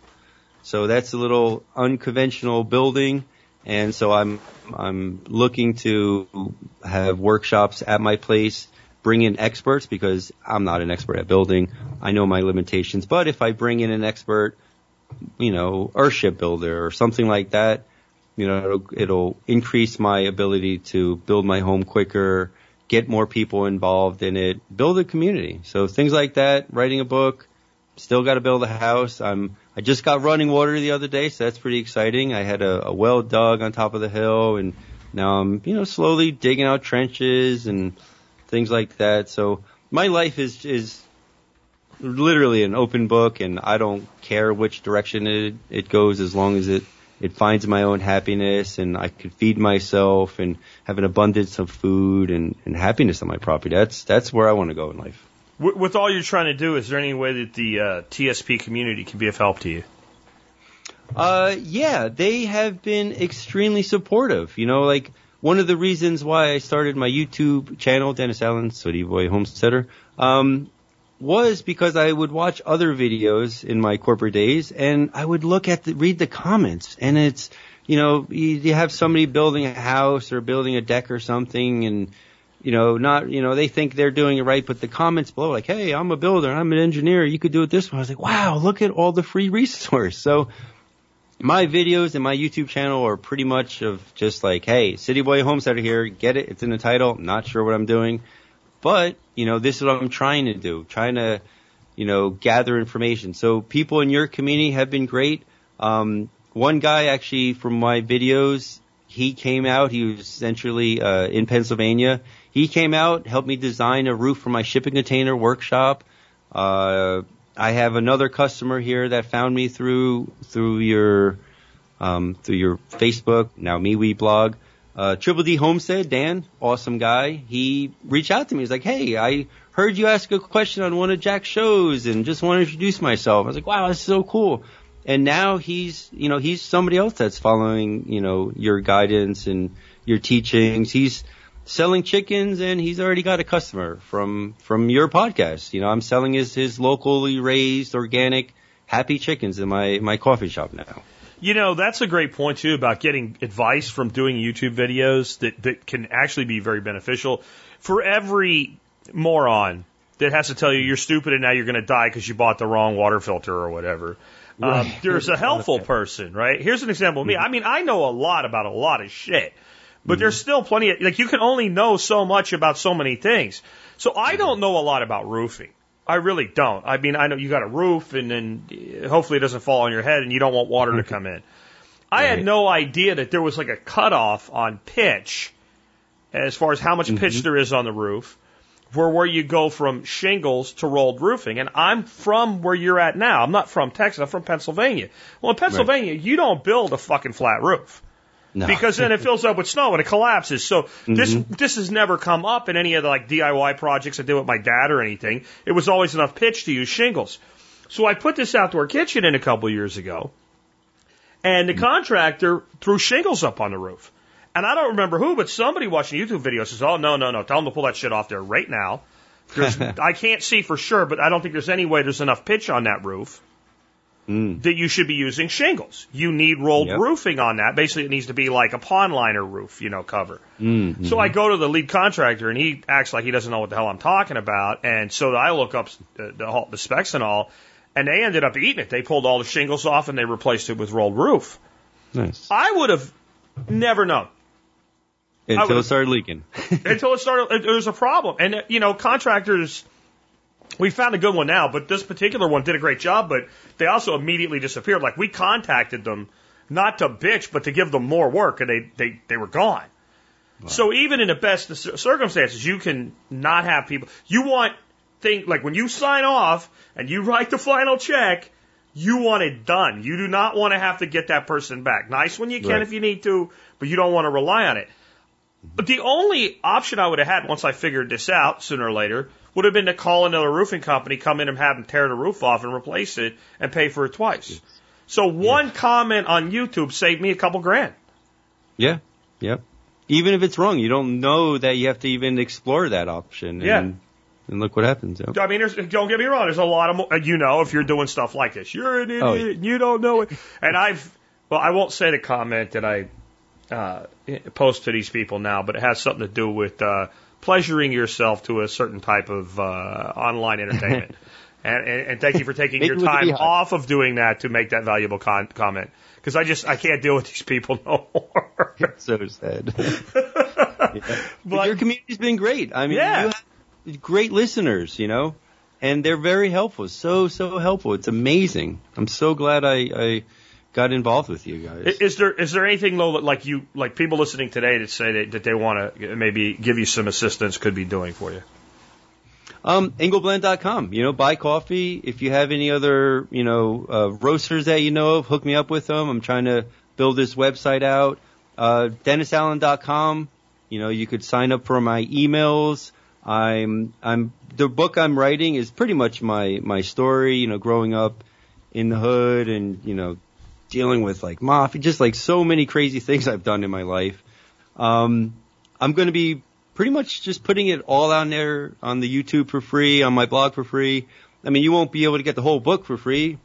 Speaker 3: So that's a little unconventional building. And so I'm, I'm looking to have workshops at my place, bring in experts because I'm not an expert at building. I know my limitations, but if I bring in an expert, you know, Earthship builder or something like that, you know, it'll, it'll increase my ability to build my home quicker, get more people involved in it, build a community. So things like that, writing a book, still got to build a house. I'm, I just got running water the other day, so that's pretty exciting. I had a, a well dug on top of the hill and now I'm, you know, slowly digging out trenches and things like that. So my life is, is literally an open book and I don't care which direction it, it goes as long as it, it finds my own happiness and I could feed myself and have an abundance of food and, and happiness on my property. That's, that's where I want to go in life.
Speaker 2: With, all you're trying to do, is there any way that the uh, TSP community can be of help to you?
Speaker 3: Uh, yeah, they have been extremely supportive. You know, like one of the reasons why I started my YouTube channel, Dennis Allen, City Boy Homesteader, um, was because I would watch other videos in my corporate days and I would look at the, read the comments and it's, you know, you, you have somebody building a house or building a deck or something and, you know, not, you know, they think they're doing it right, but the comments below, like, hey, I'm a builder, I'm an engineer, you could do it this way. I was like, wow, look at all the free resource. <laughs> So, my videos and my YouTube channel are pretty much of just like, hey, City Boy Homesteader here, get it, it's in the title, not sure what I'm doing. But, you know, this is what I'm trying to do, trying to, you know, gather information. So people in your community have been great. Um, one guy actually from my videos, he came out, he was essentially, uh, in Pennsylvania. He came out, helped me design a roof for my shipping container workshop. Uh, I have another customer here that found me through through your um, through your Facebook now MeWe blog. Uh, Triple D Homestead, Dan, awesome guy. He reached out to me. He's like, "Hey, I heard you ask a question on one of Jack's shows, and just want to introduce myself." I was like, "Wow, that's so cool." And now he's, you know, he's somebody else that's following, you know, your guidance and your teachings. He's selling chickens, and he's already got a customer from from your podcast. You know, I'm selling his his locally raised, organic, happy chickens in my my coffee shop now.
Speaker 2: You know, that's a great point too about getting advice from doing YouTube videos that, that can actually be very beneficial. For every moron that has to tell you you're stupid and now you're going to die because you bought the wrong water filter or whatever, um, there's a <laughs> helpful person, right? Here's an example of me. I mean, I know a lot about a lot of shit, but there's mm-hmm. still plenty of, like, you can only know so much about so many things. So I mm-hmm. don't know a lot about roofing. I really don't. I mean, I know you got a roof and then uh, hopefully it doesn't fall on your head and you don't want water to mm-hmm. come in. I had no idea that there was like a cutoff on pitch as far as how much pitch there is on the roof for where you go from shingles to rolled roofing. And I'm from where you're at now. I'm not from Texas. I'm from Pennsylvania. Well, in Pennsylvania, you don't build a fucking flat roof
Speaker 3: No.
Speaker 2: because then it fills up with snow and it collapses. So this mm-hmm. this has never come up in any of the like DIY projects I did with my dad or anything. It was always enough pitch to use shingles. So I put this outdoor kitchen in a couple years ago, and the mm. contractor threw shingles up on the roof. And I don't remember who, but somebody watching YouTube video says, "Oh no, no, no! Tell them to pull that shit off there right now." <laughs> I can't see for sure, but I don't think there's any way there's enough pitch on that roof
Speaker 3: Mm.
Speaker 2: that you should be using shingles. You need rolled
Speaker 3: Yep.
Speaker 2: roofing on that. Basically, it needs to be like a pond liner roof, you know, cover.
Speaker 3: Mm.
Speaker 2: So I go to the lead contractor, and he acts like he doesn't know what the hell I'm talking about. And so I look up the, the, the specs and all, and they ended up eating it. They pulled all the shingles off and they replaced it with rolled roof.
Speaker 3: Nice.
Speaker 2: I would have never known <laughs>
Speaker 3: Until it started leaking.
Speaker 2: until it started. There was a problem, and you know, contractors. We found a good one now, but this particular one did a great job. But they also immediately disappeared. Like we contacted them, not to bitch, but to give them more work, and they they they were gone. So even in the best circumstances, you can not have people. You want thing like when you sign off and you write the final check, you want it done. You do not want to have to get that person back. Nice when you can
Speaker 3: Right.
Speaker 2: if you need to, but you don't want to rely on it. But the only option I would have had once I figured this out sooner or later would have been to call another roofing company, come in and have them tear the roof off and replace it and pay for it twice. So one comment on YouTube saved me a couple grand.
Speaker 3: Yeah. Yep. Even if it's wrong, you don't know that you have to even explore that option.
Speaker 2: Yeah.
Speaker 3: And, and look what happens.
Speaker 2: I mean, don't get me wrong. There's a lot of, mo- you know, if you're doing stuff like this, you're an idiot
Speaker 3: Oh, yeah.
Speaker 2: and you don't know it. And I've, well, I won't say the comment that I uh, post to these people now, but it has something to do with uh, pleasuring yourself to a certain type of uh, online entertainment. <laughs> and, and, and thank you for taking your time off of doing that to make that valuable con- comment. Because I just I can't deal with these people no more. <laughs>
Speaker 3: so sad. <laughs> Yeah. But your community's been great. I mean,
Speaker 2: Yeah.
Speaker 3: you have great listeners, you know, and they're very helpful. So, so helpful. It's amazing. I'm so glad I, I got involved with you guys.
Speaker 2: Is there is there anything though that like you like people listening today that say that, that they want to maybe give you some assistance could be doing for you?
Speaker 3: Um, Engleblend.com. You know, buy coffee. If you have any other, you know, uh, roasters that you know of, hook me up with them. I'm trying to build this website out. Uh, DennisAllen.com. You know, you could sign up for my emails. I'm, I'm, the book I'm writing is pretty much my, my story, you know, growing up in the hood and, you know, dealing with like mafia, just like so many crazy things I've done in my life. Um, I'm going to be pretty much just putting it all on there on the YouTube for free, on my blog for free. I mean, you won't be able to get the whole book for free,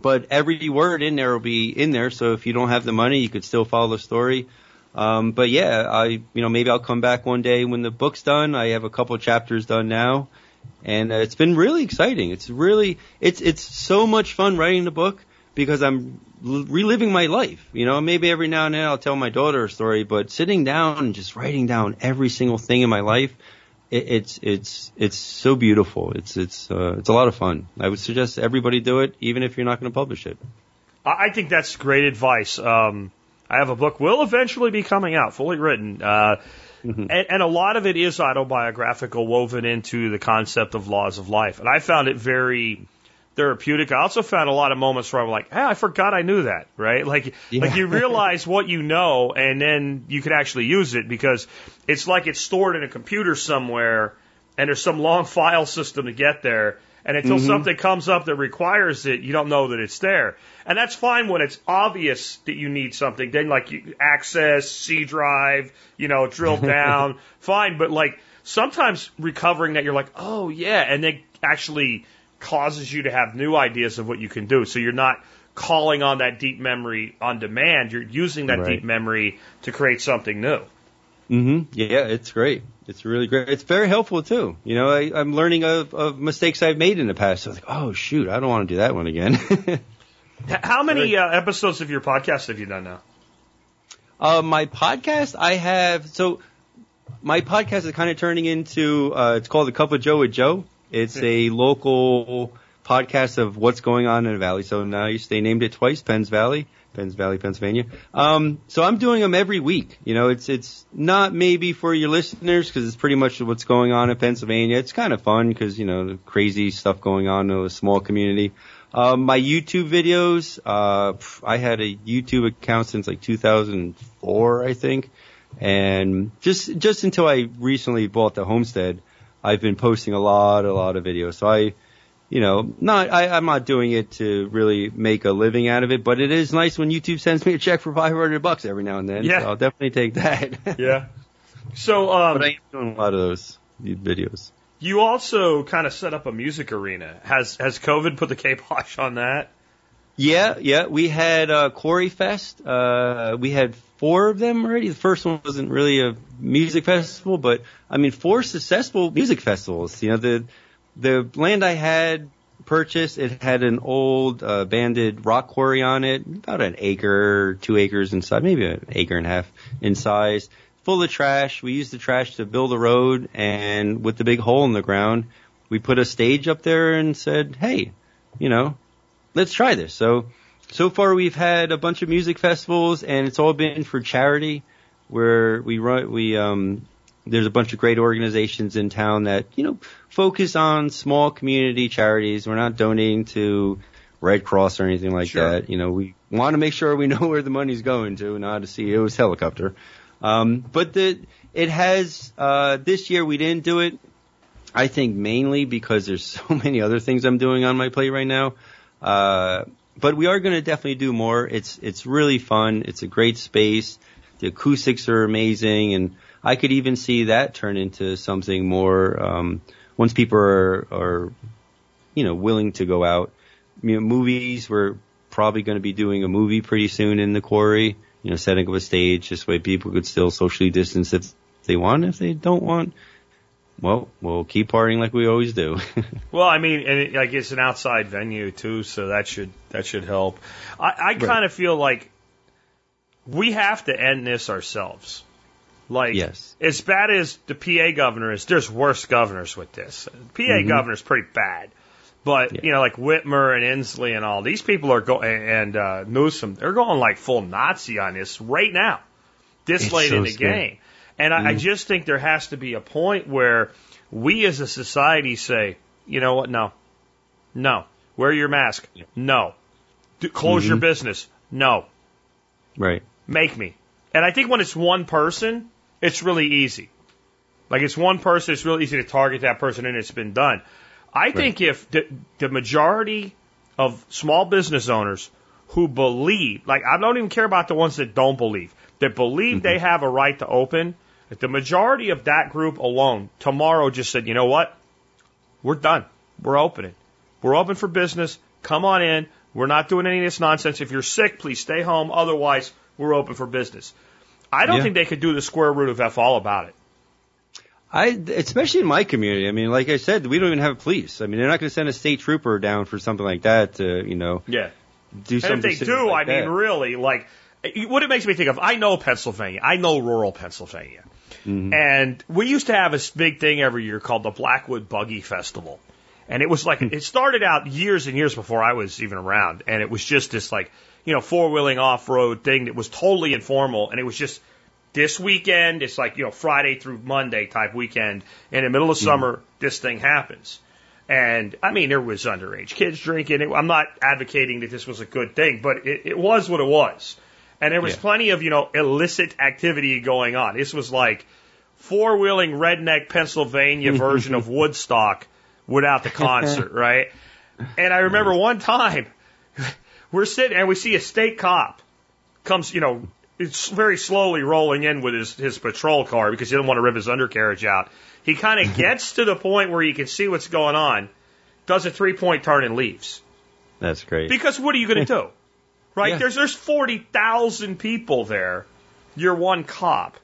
Speaker 3: but every word in there will be in there. So if you don't have the money, you could still follow the story. Um, but yeah, I, you know, maybe I'll come back one day when the book's done. I have a couple chapters done now and uh, it's been really exciting. It's really, it's, it's so much fun writing the book because I'm l- reliving my life. You know, maybe every now and then I'll tell my daughter a story, but sitting down and just writing down every single thing in my life, it, it's, it's, it's so beautiful. It's, it's, uh, it's a lot of fun. I would suggest everybody do it, even if you're not going to publish it.
Speaker 2: I I think that's great advice. Um, I have a book will eventually be coming out, fully written. Uh, and, and a lot of it is autobiographical, woven into the concept of laws of life. And I found it very therapeutic. I also found a lot of moments where I'm like, hey, I forgot I knew that, right? Like,
Speaker 3: Yeah.
Speaker 2: like you <laughs> realize what you know, and then you can actually use it because it's like it's stored in a computer somewhere, and there's some long <laughs> file system to get there. And until mm-hmm. something comes up that requires it, you don't know that it's there. And that's fine when it's obvious that you need something. Then like you, access, C drive, you know, drill <laughs> down, fine. But like sometimes recovering that, you're like, oh yeah, and then actually causes you to have new ideas of what you can do. So you're not calling on that deep memory on demand. You're using that
Speaker 3: Right.
Speaker 2: deep memory to create something new.
Speaker 3: hmm Yeah, it's great. It's really great. It's very helpful too. You know, I, I'm learning of, of mistakes I've made in the past. So I was like, oh shoot, I don't want to do that one again. <laughs>
Speaker 2: How many uh, episodes of your podcast have you done now?
Speaker 3: uh, my podcast, I have so my podcast is kind of turning into. Uh, it's called the Cup of Joe with Joe. It's a local podcast of what's going on in the valley. So nice. They named it twice, Penns Valley, Penns Valley, Pennsylvania. Um, so I'm doing them every week. You know, it's it's not maybe for your listeners because it's pretty much what's going on in Pennsylvania. It's kind of fun because you know the crazy stuff going on in a small community. Um, my YouTube videos, uh, I had a YouTube account since like 2004, I think, and just just until I recently bought the homestead, I've been posting a lot, a lot of videos. So I, you know, not I, I'm not doing it to really make a living out of it, but it is nice when YouTube sends me a check for 500 bucks every now and then.
Speaker 2: Yeah.
Speaker 3: so I'll definitely take that. <laughs>
Speaker 2: Yeah. So, um,
Speaker 3: but I am doing a lot of those videos.
Speaker 2: you also kind of set up a music arena. Has has COVID put the kibosh on that?
Speaker 3: Yeah, yeah. We had uh, Quarry Fest. Uh, we had four of them already. The first one wasn't really a music festival, but I mean, four successful music festivals. You know, the the land I had purchased, it had an old uh, banded rock quarry on it, about an acre, two acres in size, maybe an acre and a half in size, full of trash. We used the trash to build a road, and with the big hole in the ground, we put a stage up there and said, hey, you know, let's try this. So, so far we've had a bunch of music festivals and it's all been for charity where we run, we, um, there's a bunch of great organizations in town that, you know, focus on small community charities. We're not donating to Red Cross or anything like
Speaker 2: Sure.
Speaker 3: that. You know, we want to make sure we <laughs> know where the money's going to, not a CEO's helicopter. Um, but the, it has, uh, this year we didn't do it. I think mainly because there's <laughs> so many other things I'm doing on my plate right now. Uh, but we are going to definitely do more. It's it's really fun. It's a great space. The acoustics are amazing, and I could even see that turn into something more um, once people are, are, you know, willing to go out. You know, movies. We're probably going to be doing a movie pretty soon in the quarry. You know, setting up a stage this way people could still socially distance if they want. If they don't want, well, we'll keep partying like we always do. <laughs>
Speaker 2: Well, I mean, and it, like it's an outside venue too, so that should that should help. I, I kind of feel like we have to end this ourselves. Like,
Speaker 3: Yes.
Speaker 2: as bad as the PA governor is, there's worse governors with this. PA governor's pretty bad, but
Speaker 3: Yeah.
Speaker 2: you know, like Whitmer and Inslee and all these people are going, and uh, Newsom, they're going like full Nazi on this right now, this
Speaker 3: It's
Speaker 2: late in the
Speaker 3: scary.
Speaker 2: game. And I, I mm. just think there has to be a point where we as a society say, you know what? No, no. Wear your mask. No. Do, close your mm-hmm. business. No.
Speaker 3: right.
Speaker 2: Make me. And I think when it's one person, it's really easy. Like it's one person, it's really easy to target that person and it's been done. I think if the, the majority of small business owners who believe, like I don't even care about the ones that don't believe, that believe they mm-hmm. have a right to open, if the majority of that group alone tomorrow just said, you know what? We're done. We're opening. We're open for business. Come on in. We're not doing any of this nonsense. If you're sick, please stay home. Otherwise, we're open for business. I don't
Speaker 3: Yeah.
Speaker 2: think they could do the square root of F all about it.
Speaker 3: I, especially in my community. I mean, like I said, we don't even have police. I mean, they're not going to send a state trooper down for something like that to, you know,
Speaker 2: Yeah.
Speaker 3: do
Speaker 2: And
Speaker 3: something.
Speaker 2: if they do,
Speaker 3: like
Speaker 2: I mean, really, like, what it makes me think of, I know Pennsylvania. I know rural Pennsylvania.
Speaker 3: Mm-hmm.
Speaker 2: And we used to have this big thing every year called the Blackwood Buggy Festival. And it was like,
Speaker 3: Hmm.
Speaker 2: it started out years and years before I was even around. And it was just this like, you know, four wheeling off road thing that was totally informal. And it was just This weekend, it's like, you know, Friday through Monday type weekend. In the middle of summer, this thing happens. And I mean, there was underage kids drinking. I'm not advocating that this was a good thing, but it, it was what it was. And there was
Speaker 3: Yeah.
Speaker 2: plenty of, you know, illicit activity going on. This was like four wheeling redneck Pennsylvania <laughs> version of Woodstock without the concert, <laughs> right? And I remember one time we're sitting and we see a state cop comes, you know, it's very slowly rolling in with his, his patrol car because he didn't want to rip his undercarriage out. He kind of <laughs> gets to the point where you can see what's going on, does a three point turn and leaves.
Speaker 3: That's great.
Speaker 2: Because what are you going to do? Right?
Speaker 3: Yeah.
Speaker 2: There's there's forty thousand people there. You're one cop.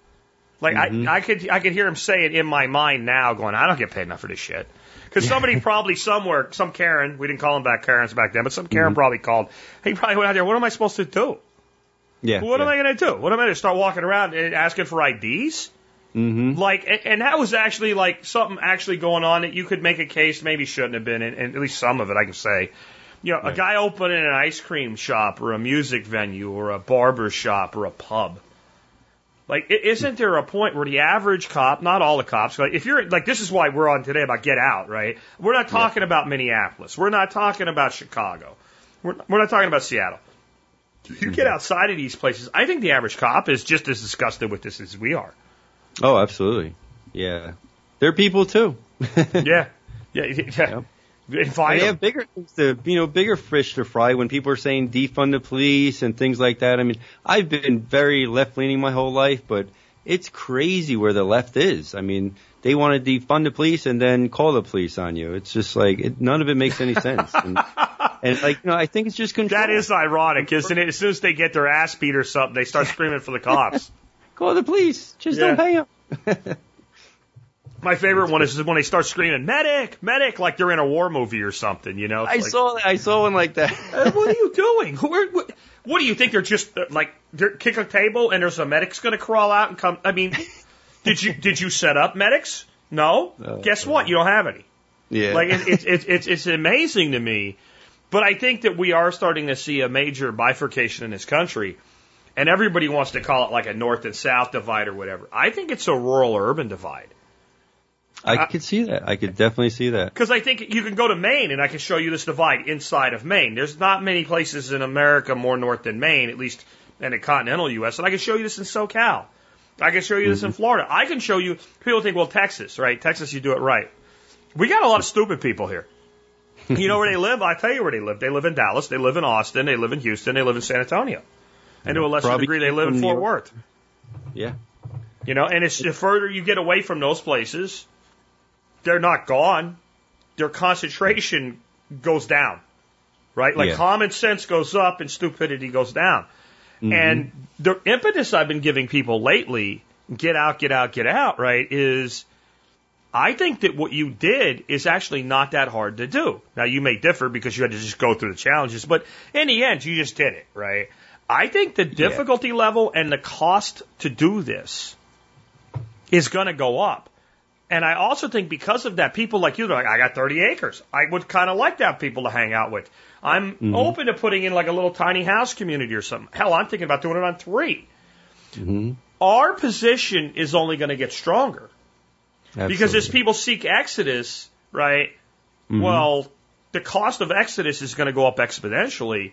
Speaker 2: Like
Speaker 3: Mhm.
Speaker 2: I, I could I could hear him say it in my mind now, going, I don't get paid enough for this shit. Because somebody <laughs> probably somewhere, some Karen, we didn't call them back Karens back then, but some Karen
Speaker 3: Mm-hmm.
Speaker 2: probably called. He probably went out there. What am I supposed to do?
Speaker 3: yeah.
Speaker 2: What am I going to do? What am I going to start walking around and asking for IDs?
Speaker 3: Mm-hmm.
Speaker 2: Like, and, and that was actually like something actually going on that you could make a case maybe shouldn't have been, and, and at least some of it I can say. You know, a guy opening an ice cream shop or a music venue or a barber shop or a pub. Like, i- isn't there a point where the average cop, not all the cops, like if you're like, this is why we're on today about get out, right? We're not talking about Minneapolis. We're not talking about Chicago. We're, we're not talking about Seattle. You get mm-hmm. outside of these places, I think the average cop is just as disgusted with this as we are.
Speaker 3: Oh, absolutely. Yeah. They're people too. <laughs>
Speaker 2: Yeah. Yeah. yeah. Invite
Speaker 3: they have bigger things to, you know, bigger fish to fry when people are saying defund the police and things like that. I mean, I've been very left leaning my whole life, but it's crazy where the left is. I mean, they want to defund the police and then call the police on you. It's just like, it, none of it makes any sense. <laughs> And, and like, you know, I think it's just control.
Speaker 2: That is ironic, isn't it? As soon as they get their ass beat or something, they start screaming for the cops. <laughs>
Speaker 3: Call the police. Just
Speaker 2: Yeah.
Speaker 3: don't pay them. <laughs>
Speaker 2: My favorite one is when they start screaming, medic, medic, like they're in a war movie or something, you know? It's
Speaker 3: I
Speaker 2: like,
Speaker 3: saw, I saw one like that. <laughs>
Speaker 2: "Uh, what are you doing? Who are, what, what do you think? They're just uh, like, they're, kick a table and there's a medic's going to crawl out and come. I mean, <laughs> did you, did you set up medics? No.
Speaker 3: Uh,
Speaker 2: Guess what? You don't have any.
Speaker 3: yeah.
Speaker 2: Like it, it, it, it's it's <laughs> amazing to me, but I think that we are starting to see a major bifurcation in this country, and everybody wants to call it like a north and south divide or whatever. I think it's a rural urban divide
Speaker 3: I could see that. I could definitely see that.
Speaker 2: because I think you can go to Maine and I can show you this divide inside of Maine. There's not many places in America more north than Maine, at least in the continental U.S. And I can show you this in SoCal. I can show you this in mm-hmm. Florida. I can show you. People think, well, Texas, right? Texas, you do it right. We got a lot of stupid people here. <laughs> You know where they live? I tell you where they live. They live in Dallas. They live in Austin. They live in Houston. They live in San Antonio. And to a lesser degree, they live in Fort. Worth.
Speaker 3: Yeah.
Speaker 2: You know, and it's the further you get away from those places, they're not gone. Their concentration goes down, right? Like
Speaker 3: Yeah.
Speaker 2: common sense goes up and stupidity goes down. Mm-hmm. And the impetus I've been giving people lately, get out, get out, get out, right, is I think that what you did is actually not that hard to do. Now you may differ because you had to just go through the challenges, but in the end, you just did it, right? I think the difficulty level and the cost to do this is going to go up. And I also think because of that, people like you, they're like, I got 30 acres. I would kind of like to have people to hang out with. I'm mm-hmm. open to putting in like a little tiny house community or something. Hell, I'm thinking about doing it on 3 mm-hmm. Our position is only going to get stronger because as people seek exodus, right? Mm-hmm. Well, the cost of exodus is going to go up exponentially.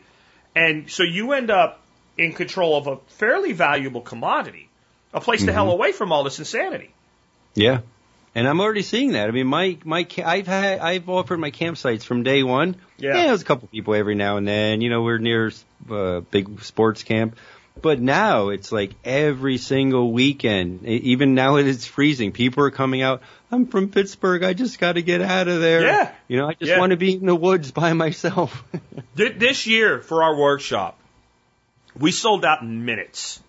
Speaker 2: And so you end up in control of a fairly valuable commodity, a place the hell away from all this insanity.
Speaker 3: Yeah. And I'm already seeing that. I mean, my my ca- I've had I've offered my campsites from day one.
Speaker 2: Yeah.
Speaker 3: yeah there's a couple people every now and then. You know, we're near uh, big sports camp, but now it's like every single weekend. Even now that it's freezing, people are coming out. I'm from Pittsburgh. I just got to get out of there.
Speaker 2: Yeah.
Speaker 3: You know, I just
Speaker 2: Yeah.
Speaker 3: want to be in the woods by myself. <laughs>
Speaker 2: This year for our workshop, we sold out in minutes.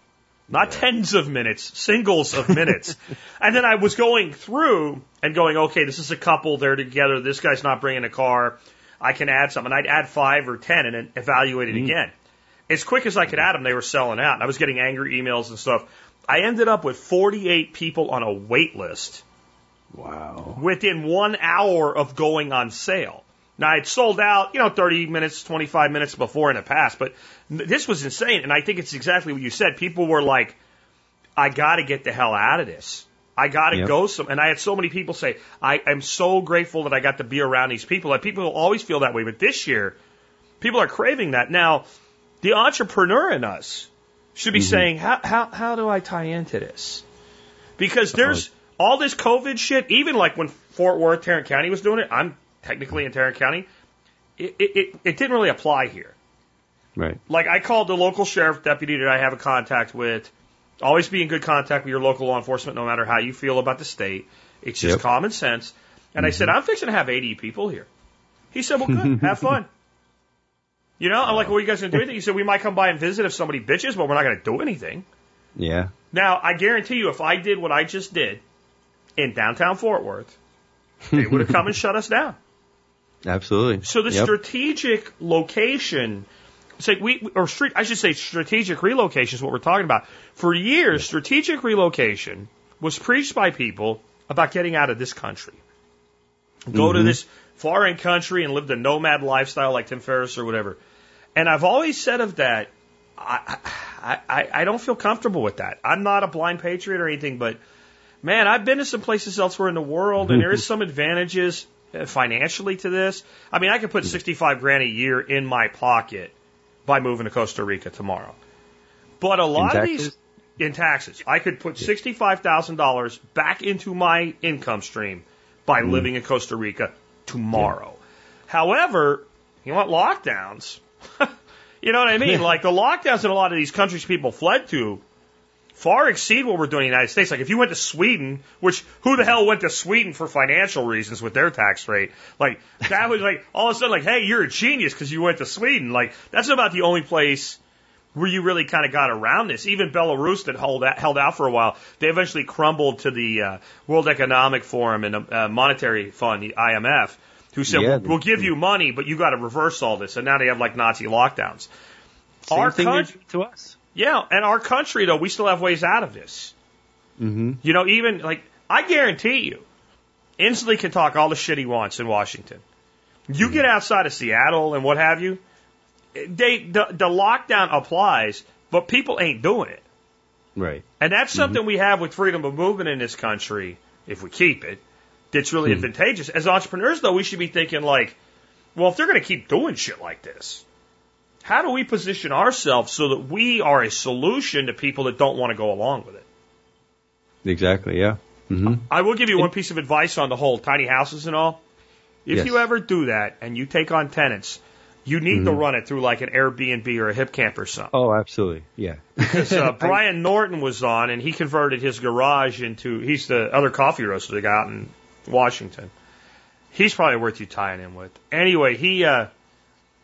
Speaker 2: Not tens of minutes, singles of minutes. <laughs> and then I was going through and going, okay, this is a couple, they're together, this guy's not bringing a car, I can add some. And I'd add five or ten and then evaluate it mm. again. As quick as I could add them, they were selling out. And I was getting angry emails and stuff. I ended up with 48 people on a wait list
Speaker 3: wow.
Speaker 2: within one hour of going on sale. Now it sold out, you know, 30 minutes, 25 minutes before in the past, but this was insane. And I think it's exactly what you said. People were like, I got to get the hell out of this. I got to
Speaker 3: Yep.
Speaker 2: go some. And I had so many people say, I am so grateful that I got to be around these people. Like people always feel that way, but this year, people are craving that. Now, the entrepreneur in us should be mm-hmm. saying, how, how, how do I tie into this? Because there's all this COVID shit, even like when Fort Worth, Tarrant County was doing it, I'm technically in Tarrant County, it, it, it, didn't really apply here.
Speaker 3: Right.
Speaker 2: Like I called the local sheriff deputy that I have a contact with. Always be in good contact with your local law enforcement, no matter how you feel about the state. It's just
Speaker 3: Yep.
Speaker 2: common sense. And I said, mm-hmm. I'm fixing to have 80 people here. He said, Well, good, <laughs> have fun. You know, I'm like, What are you guys gonna do? anything? He said, We might come by and visit if somebody bitches, but we're not gonna do anything.
Speaker 3: Yeah.
Speaker 2: Now, I guarantee you, if I did what I just did in downtown Fort Worth, they would have come and shut us down.
Speaker 3: Absolutely.
Speaker 2: So the
Speaker 3: Yep.
Speaker 2: strategic location, say we or street, I should say strategic relocation is what we're talking about. For years, strategic relocation was preached by people about getting out of this country, go to mm-hmm. this foreign country and live the nomad lifestyle like Tim Ferriss or whatever. And I've always said of that, I, I, I, don't feel comfortable with that. I'm not a blind patriot or anything, but man, I've been to some places elsewhere in the world, and there is <laughs> some advantages financially to this. I mean, I could put mm-hmm. 65 grand a year in my pocket by moving to Costa Rica tomorrow. But a lot of these in taxes, I could put $65,000 back into my income stream by mm-hmm. living in Costa Rica tomorrow. However, you want lockdowns? <laughs> you know what I mean? <laughs> Like the lockdowns in a lot of these countries people fled to far exceed what we're doing in the United States. Like if you went to Sweden, which who the hell went to Sweden for financial reasons with their tax rate? Like that was like all of a sudden like, hey, you're a genius because you went to Sweden. Like that's about the only place where you really kind of got around this. Even Belarus that held out, held out for a while, they eventually crumbled to the uh, World Economic Forum and uh, Monetary Fund, the IMF, who said,
Speaker 3: Yeah,
Speaker 2: we'll, we'll give you money, but you got to reverse all this. And now they have like Nazi lockdowns.
Speaker 3: Same
Speaker 2: our
Speaker 3: thing
Speaker 2: coun-
Speaker 3: they do to us.
Speaker 2: Yeah, and our country though, we still have ways out of this.
Speaker 3: Mm-hmm.
Speaker 2: You know, even like I guarantee you, Inslee can talk all the shit he wants in Washington. You get mm-hmm. outside of Seattle and what have you, they the, the lockdown applies, but people ain't doing it.
Speaker 3: Right.
Speaker 2: And that's mm-hmm. something we have with freedom of movement in this country, if we keep it, that's really mm-hmm. advantageous. As entrepreneurs, though, we should be thinking like, well, if they're going to keep doing shit like this, how do we position ourselves so that we are a solution to people that don't want to go along with it?
Speaker 3: Exactly. Yeah. Mm-hmm.
Speaker 2: I will give you one piece of advice on the whole tiny houses and all. If
Speaker 3: Yes.
Speaker 2: you ever do that and you take on tenants, you need to run it through like an Airbnb or a HipCamp or something.
Speaker 3: Oh, absolutely. Yeah.
Speaker 2: Because uh, <laughs> Brian Norton was on, and he converted his garage into. He's the other coffee roaster they got in Washington. He's probably worth you tying in with. Anyway, he uh,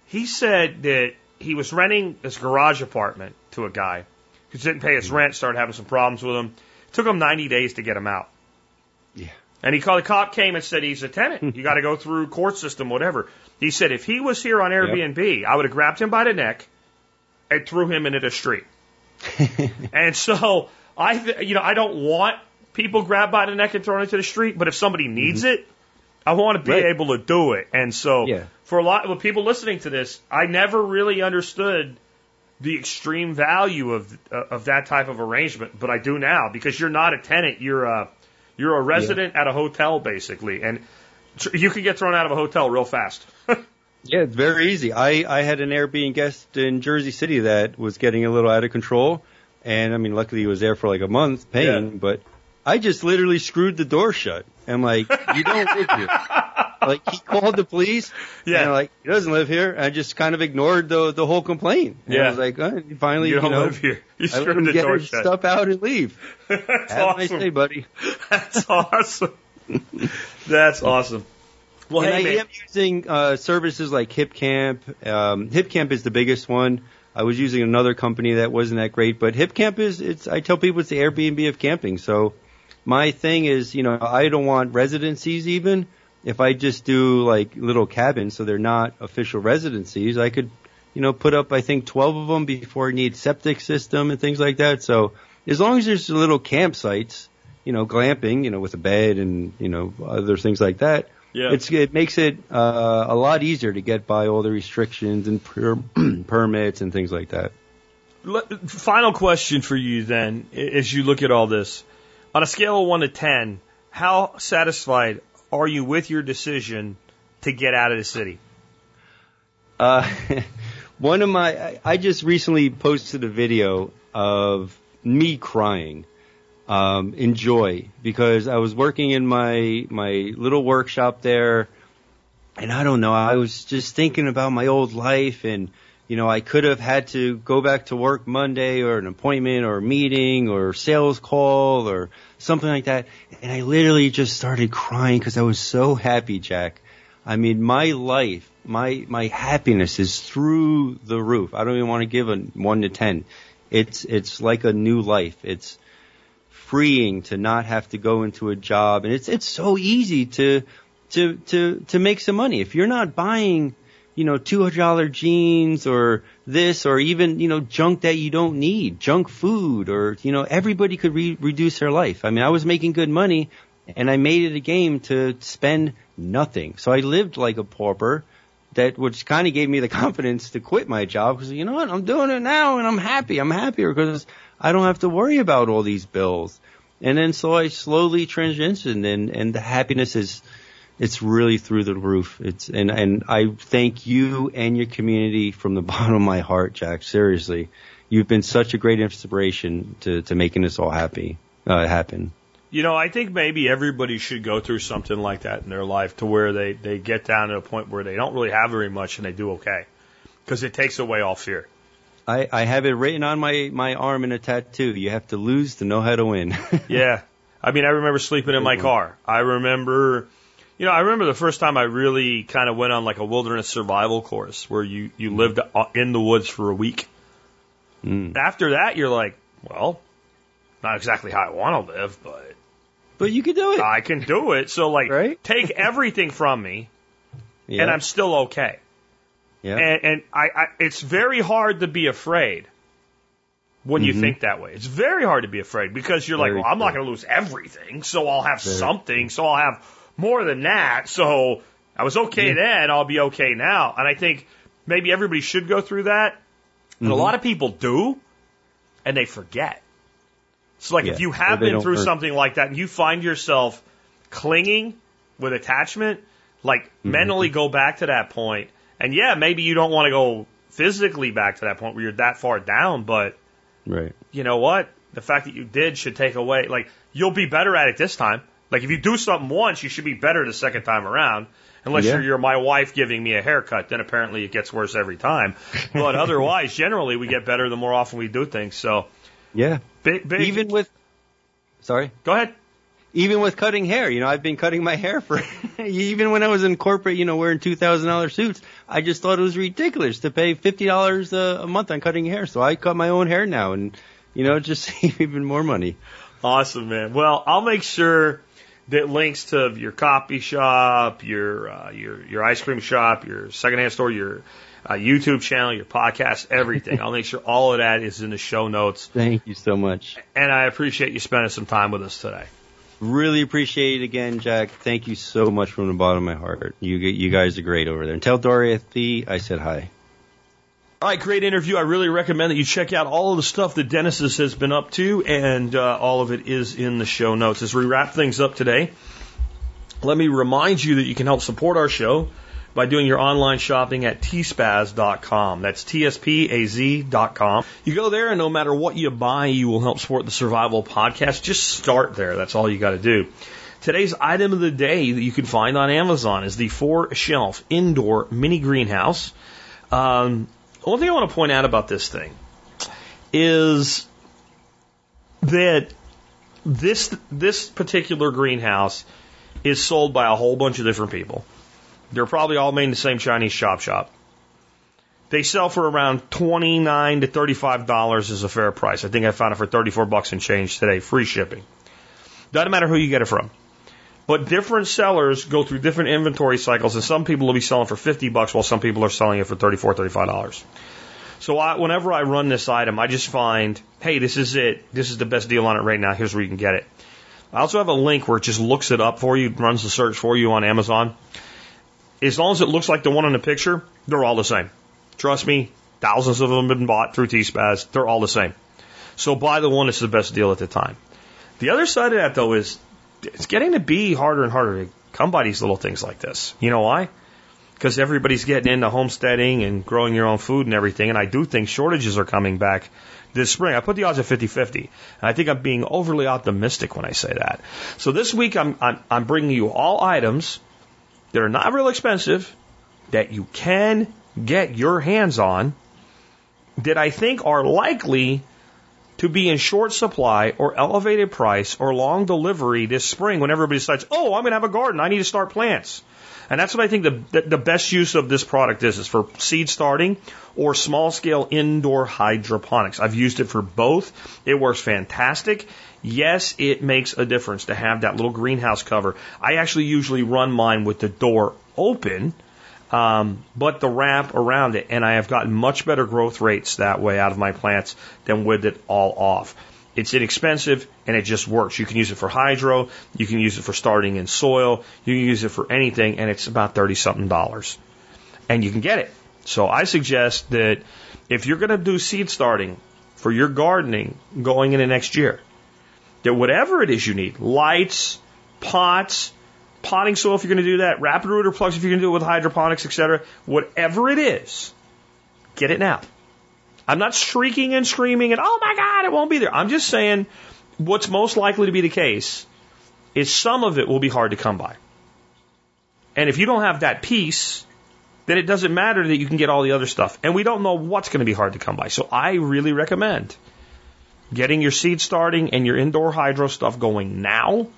Speaker 2: he said that he was renting this garage apartment to a guy who didn't pay his hmm. rent, started having some problems with him. took him 90 days to get him out.
Speaker 3: Yeah.
Speaker 2: And he called the cop came and said he's a tenant. You got to <laughs> go through court system, whatever. He said if he was here on Airbnb, I would have grabbed him by the neck and threw him into the street. <laughs> and so I, th- you know, I don't want people grabbed by the neck and thrown into the street, but if somebody needs mm-hmm. it, I want to be
Speaker 3: Right.
Speaker 2: able to do it. And so
Speaker 3: Yeah.
Speaker 2: For a lot of people listening to this, I never really understood the extreme value of uh, of that type of arrangement, but I do now because you're not a tenant, you're a you're a resident at a hotel basically, and tr- you can get thrown out of a hotel real fast. <laughs>
Speaker 3: Yeah, it's very easy. I, I had an Airbnb guest in Jersey City that was getting a little out of control. And I mean, luckily he was there for like a month paying,
Speaker 2: Yeah.
Speaker 3: but I just literally screwed the door shut. I'm like, you don't live <laughs> here. Like he called the police. <laughs>
Speaker 2: Yeah.
Speaker 3: And like, he doesn't live here. I just kind of ignored the, the whole complaint. And
Speaker 2: Yeah.
Speaker 3: I was like, uh, finally,
Speaker 2: you
Speaker 3: you,
Speaker 2: don't
Speaker 3: know,
Speaker 2: live here. You
Speaker 3: I let
Speaker 2: screwed
Speaker 3: him
Speaker 2: the
Speaker 3: get
Speaker 2: door
Speaker 3: his
Speaker 2: shut.
Speaker 3: stuff out and leave. <laughs>
Speaker 2: That's
Speaker 3: Have a nice
Speaker 2: awesome.
Speaker 3: day, buddy. <laughs>
Speaker 2: That's awesome. That's awesome. Well,
Speaker 3: and
Speaker 2: hey,
Speaker 3: I
Speaker 2: man.
Speaker 3: am using uh, services like HipCamp. Um, HipCamp is the biggest one. I was using another company that wasn't that great, but HipCamp is it's. I tell people it's the Airbnb of camping. So my thing is, you know, I don't want residencies even. If I just do like little cabins, so they're not official residencies, I could, you know, put up I think 12 of them before I need septic system and things like that. So as long as there's little campsites, you know, glamping, you know, with a bed and you know other things like that,
Speaker 2: Yeah.
Speaker 3: it's it makes it uh, a lot easier to get by all the restrictions and per- <clears throat> permits and things like that.
Speaker 2: final question for you then, as you look at all this. On a scale of 1 to 10, how satisfied are you with your decision to get out of the city?
Speaker 3: Uh, <laughs> one of my, I- just recently posted a video of me crying, um, in joy because I was working in my, my little workshop there and I don't know, I was just thinking about my old life and, you know, I could have had to go back to work Monday or an appointment or a meeting or sales call or something like that. And I literally just started crying because I was so happy, Jack. I mean, my life, my, my happiness is through the roof. I don't even want to give a one to 10. It's, it's like a new life. It's freeing to not have to go into a job. And it's, it's so easy to, to, to, to make some money. If you're not buying, you know, $200 jeans or this or even, you know, junk that you don't need, junk food or, you know, everybody could re- reduce their life. I mean, I was making good money and I made it a game to spend nothing. So I lived like a pauper that which kind of gave me the <laughs> confidence to quit my job because you know what I'm doing it now and I'm happy I'm happier because I don't have to worry about all these bills and then so I slowly transitioned and and the happiness is it's really through the roof it's and and I thank you and your community from the <laughs> bottom of my heart Jack seriously you've been such a great inspiration to to making this all happy uh, happen
Speaker 2: You know, I think maybe everybody should go through something like that in their life to where they, they get down to a point where they don't really have very much and they do okay. Because it takes away all fear.
Speaker 3: I, I have it written on my, my arm in a tattoo. You have to lose to know how to win. <laughs>
Speaker 2: Yeah. I mean, I remember sleeping in my car. I remember, you know, I remember the first time I really kind of went on like a wilderness survival course where you, you lived in the woods for a week.
Speaker 3: Mm.
Speaker 2: After that, you're like, well, not exactly how I want to live, but
Speaker 3: But you can do it.
Speaker 2: I can do it. So like,
Speaker 3: Right? <laughs>
Speaker 2: take everything from me
Speaker 3: yeah.
Speaker 2: and I'm still okay.
Speaker 3: yeah.
Speaker 2: And, and I, I, it's very hard to be afraid when you
Speaker 3: Mhm.
Speaker 2: think that way. It's very hard to be afraid because you're like, well, I'm not going to lose everything, so I'll have
Speaker 3: Very
Speaker 2: something, so I'll have more than that. So I was okay
Speaker 3: Yeah.
Speaker 2: then, I'll be okay now. And I think maybe everybody should go through that. And a
Speaker 3: Mhm.
Speaker 2: lot of people do, and they forget. So like if you have been through
Speaker 3: learn.
Speaker 2: something like that and you find yourself clinging with attachment, like
Speaker 3: Mm-hmm.
Speaker 2: mentally go back to that point. And yeah, maybe you don't want to go physically back to that point where you're that far down, but
Speaker 3: right.
Speaker 2: you know what? The fact that you did should take away, like, you'll be better at it this time. Like, if you do something once, you should be better the second time around. Unless
Speaker 3: Yeah.
Speaker 2: you're, you're my wife giving me a haircut, then apparently it gets worse every time. But <laughs> otherwise, generally, we get better the more often we do things. So,
Speaker 3: Yeah.
Speaker 2: big, big.
Speaker 3: Even with, sorry,
Speaker 2: go ahead.
Speaker 3: even with cutting hair, you know, I've been cutting my hair for, <laughs> even when I was in corporate, you know, wearing $2,000 suits, I just thought it was ridiculous to pay $50 a, uh, a month on cutting hair. So I cut my own hair now and, you know, just <laughs> save even more money.
Speaker 2: Awesome, man. Well, I'll make sure that links to your coffee shop, your uh, your your ice cream shop, your secondhand store, your uh, YouTube channel, your podcast, everything. <laughs> I'll make sure all of that is in the show notes.
Speaker 3: Thank you so much.
Speaker 2: And I appreciate you spending some time with us today.
Speaker 3: Really appreciate it again, Jack. Thank you so much from the bottom of my heart. You you guys are great over there. And tell Dorothy I said hi.
Speaker 2: All right, great interview. I really recommend that you check out all of the stuff that Dennis has been up to, and uh, all of it is in the show notes. As we wrap things up today, let me remind you that you can help support our show by doing your online shopping at tspaz.com. That's T-S-P-A-Z.com. You go there, and no matter what you buy, you will help support the Survival Podcast. Just start there. That's all you got to do. Today's item of the day that you can find on Amazon is the four shelf indoor mini greenhouse. Um, one thing I want to point out about this thing is that this this particular greenhouse is sold by a whole bunch of different people. They're probably all made in the same Chinese shop shop. They sell for around twenty nine to thirty five dollars is a fair price. I think I found it for thirty four bucks and change today, free shipping. Doesn't matter who you get it from. But different sellers go through different inventory cycles, and some people will be selling for 50 bucks while some people are selling it for 34 $35. So I, whenever I run this item, I just find, hey, this is it. This is the best deal on it right now. Here's where you can get it. I also have a link where it just looks it up for you, runs the search for you on Amazon. As long as it looks like the one in the picture, they're all the same. Trust me, Thousands of them have been bought through T-Spaz. They're all the same. So buy the one that's the best deal at the time. The other side of that though is it's getting to be harder and harder to come by these little things like this. You know why? Because everybody's getting into homesteading and growing your own food and everything. And I do think shortages are coming back this spring. I put the odds at 50-50. And I think I'm being overly optimistic when I say that. So this week I'm, I'm, I'm bringing you all items that are not real expensive that you can get your hands on that I think are likely to be in short supply or elevated price or long delivery this spring when everybody decides, oh, I'm going to have a garden. I need to start plants. And that's what I think the, the best use of this product is, is for seed starting or small scale indoor hydroponics. I've used it for both. It works fantastic. Yes, it makes a difference to have that little greenhouse cover. I actually usually run mine with the door open, um, but the wrap around it, and I have gotten much better growth rates that way out of my plants than with it all off. It's inexpensive and it just works. You can use it for hydro, you can use it for starting in soil, you can use it for anything, and it's about 30 something dollars. And you can get it. So I suggest that if you're going to do seed starting for your gardening going into next year, that whatever it is you need, lights, pots, potting soil if you're going to do that, rapid rooter plugs if you're going to do it with hydroponics, etc., whatever it is, get it now. I'm not shrieking and screaming and, oh my God, it won't be there. I'm just saying what's most likely to be the case is some of it will be hard to come by. And if you don't have that piece, then it doesn't matter that you can get all the other stuff. And we don't know what's going to be hard to come by. So I really recommend getting your seed starting and your indoor hydro stuff going now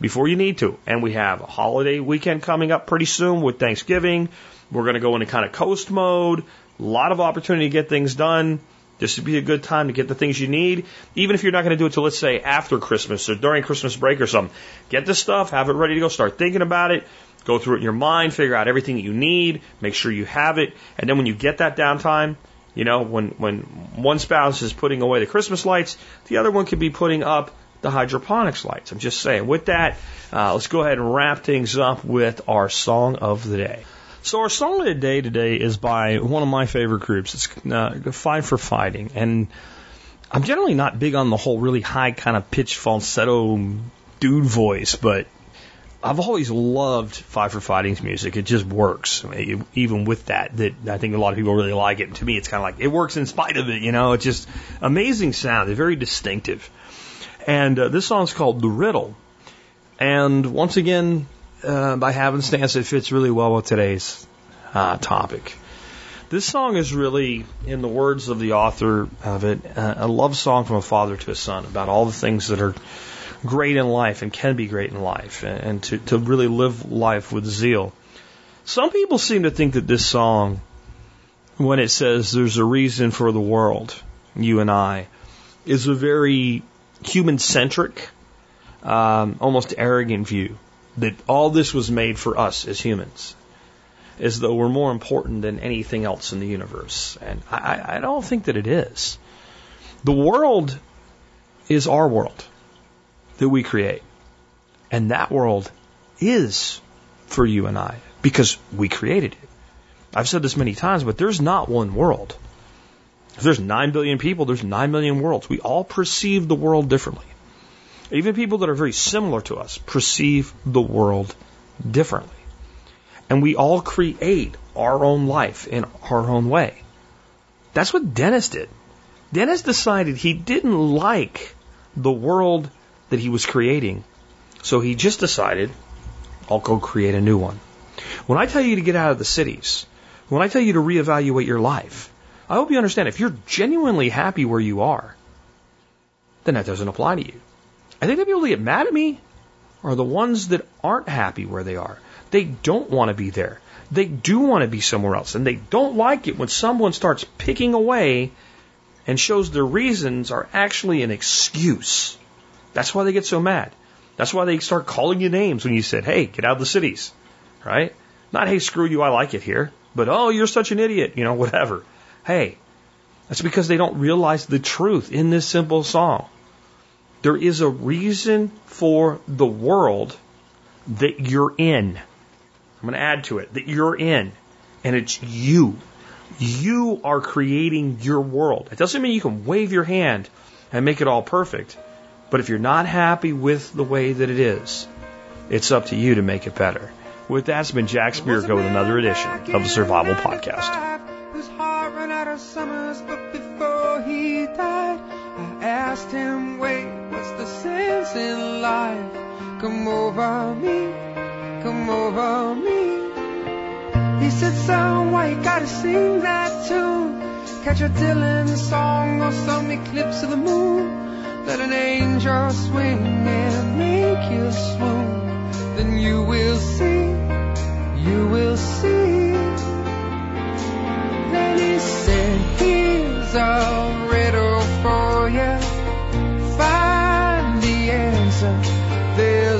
Speaker 2: before you need to. And we have a holiday weekend coming up pretty soon with Thanksgiving. We're going to go into kind of coast mode. A lot of opportunity to get things done. This would be a good time to get the things you need, even if you're not going to do it till let's say after Christmas or during Christmas break or something. Get the stuff, have it ready to go, start thinking about it, go through it in your mind, figure out everything that you need, make sure you have it, and then when you get that downtime, you know, when when one spouse is putting away the Christmas lights, the other one could be putting up the hydroponics lights. I'm just saying. With that, uh, let's go ahead and wrap things up with our song of the day. So our song of the day today is by one of my favorite groups. It's uh, Five for Fighting, and I'm generally not big on the whole really high kind of pitch falsetto dude voice, but I've always loved Five for Fighting's music. It just works, even with that. That I think a lot of people really like it. And to me, it's kind of like it works in spite of it. You know, it's just amazing sound. It's very distinctive. And uh, this song's called The Riddle. And once again, uh, by happenstance, it fits really well with today's uh, topic. This song is really, in the words of the author of it, uh, a love song from a father to a son about all the things that are great in life and can be great in life, and, and to, to really live life with zeal. Some people seem to think that this song, when it says there's a reason for the world, you and I, is a very human centric, um, almost arrogant view that all this was made for us as humans, as though we're more important than anything else in the universe. And I, I don't think that it is. The world is our world that we create. And that world is for you and I because we created it. I've said this many times, but there's not one world. If there's 9 billion people, there's 9 million worlds. We all perceive the world differently. Even people that are very similar to us perceive the world differently. And we all create our own life in our own way. That's what Dennis did. Dennis decided he didn't like the world that he was creating. So he just decided, I'll go create a new one. When I tell you to get out of the cities, when I tell you to reevaluate your life, I hope you understand if you're genuinely happy where you are, then that doesn't apply to you. I think the people that get mad at me are the ones that aren't happy where they are. They don't want to be there. They do want to be somewhere else. And they don't like it when someone starts picking away and shows their reasons are actually an excuse. That's why they get so mad. That's why they start calling you names when you said, hey, get out of the cities. Right? Not, hey, screw you, I like it here. But, oh, you're such an idiot. You know, whatever. Hey, that's because they don't realize the truth in this simple song. There is a reason for the world that you're in. I'm going to add to it that you're in, and it's you. You are creating your world. It doesn't mean you can wave your hand and make it all perfect. But if you're not happy with the way that it is, it's up to you to make it better. With that, it's been Jack Spirko with another edition of the Survival Podcast.
Speaker 1: Over me, come over me. He said, son, why you gotta sing that tune? Catch a Dylan song or some eclipse of the moon. Let an angel swing and make you swoon. Then you will see, you will see. Then he said, here's a riddle for you. Find the answer.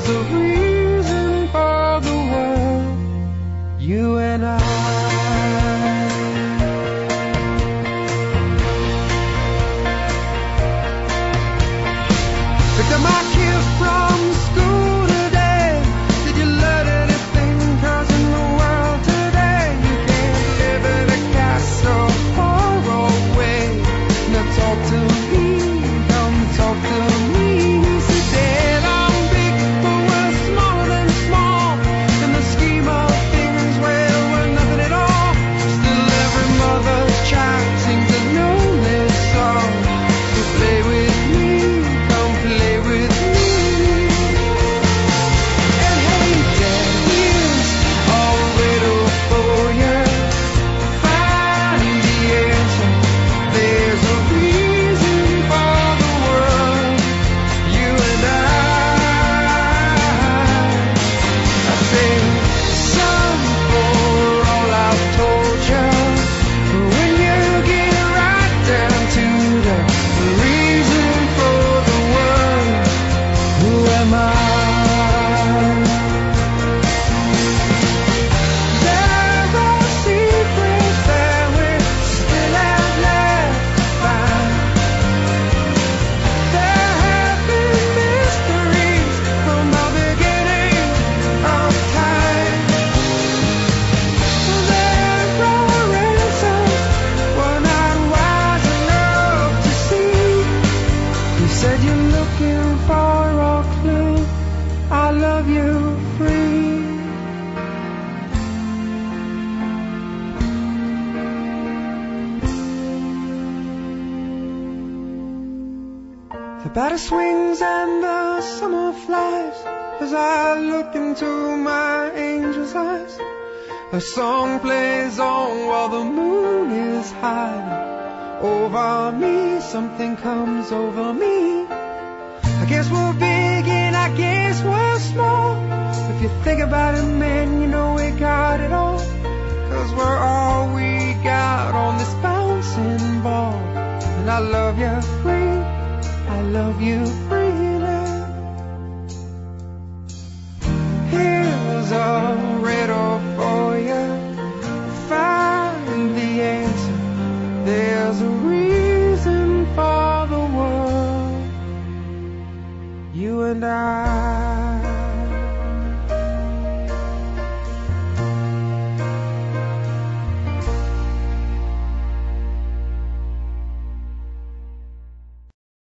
Speaker 1: A reason for the world. You and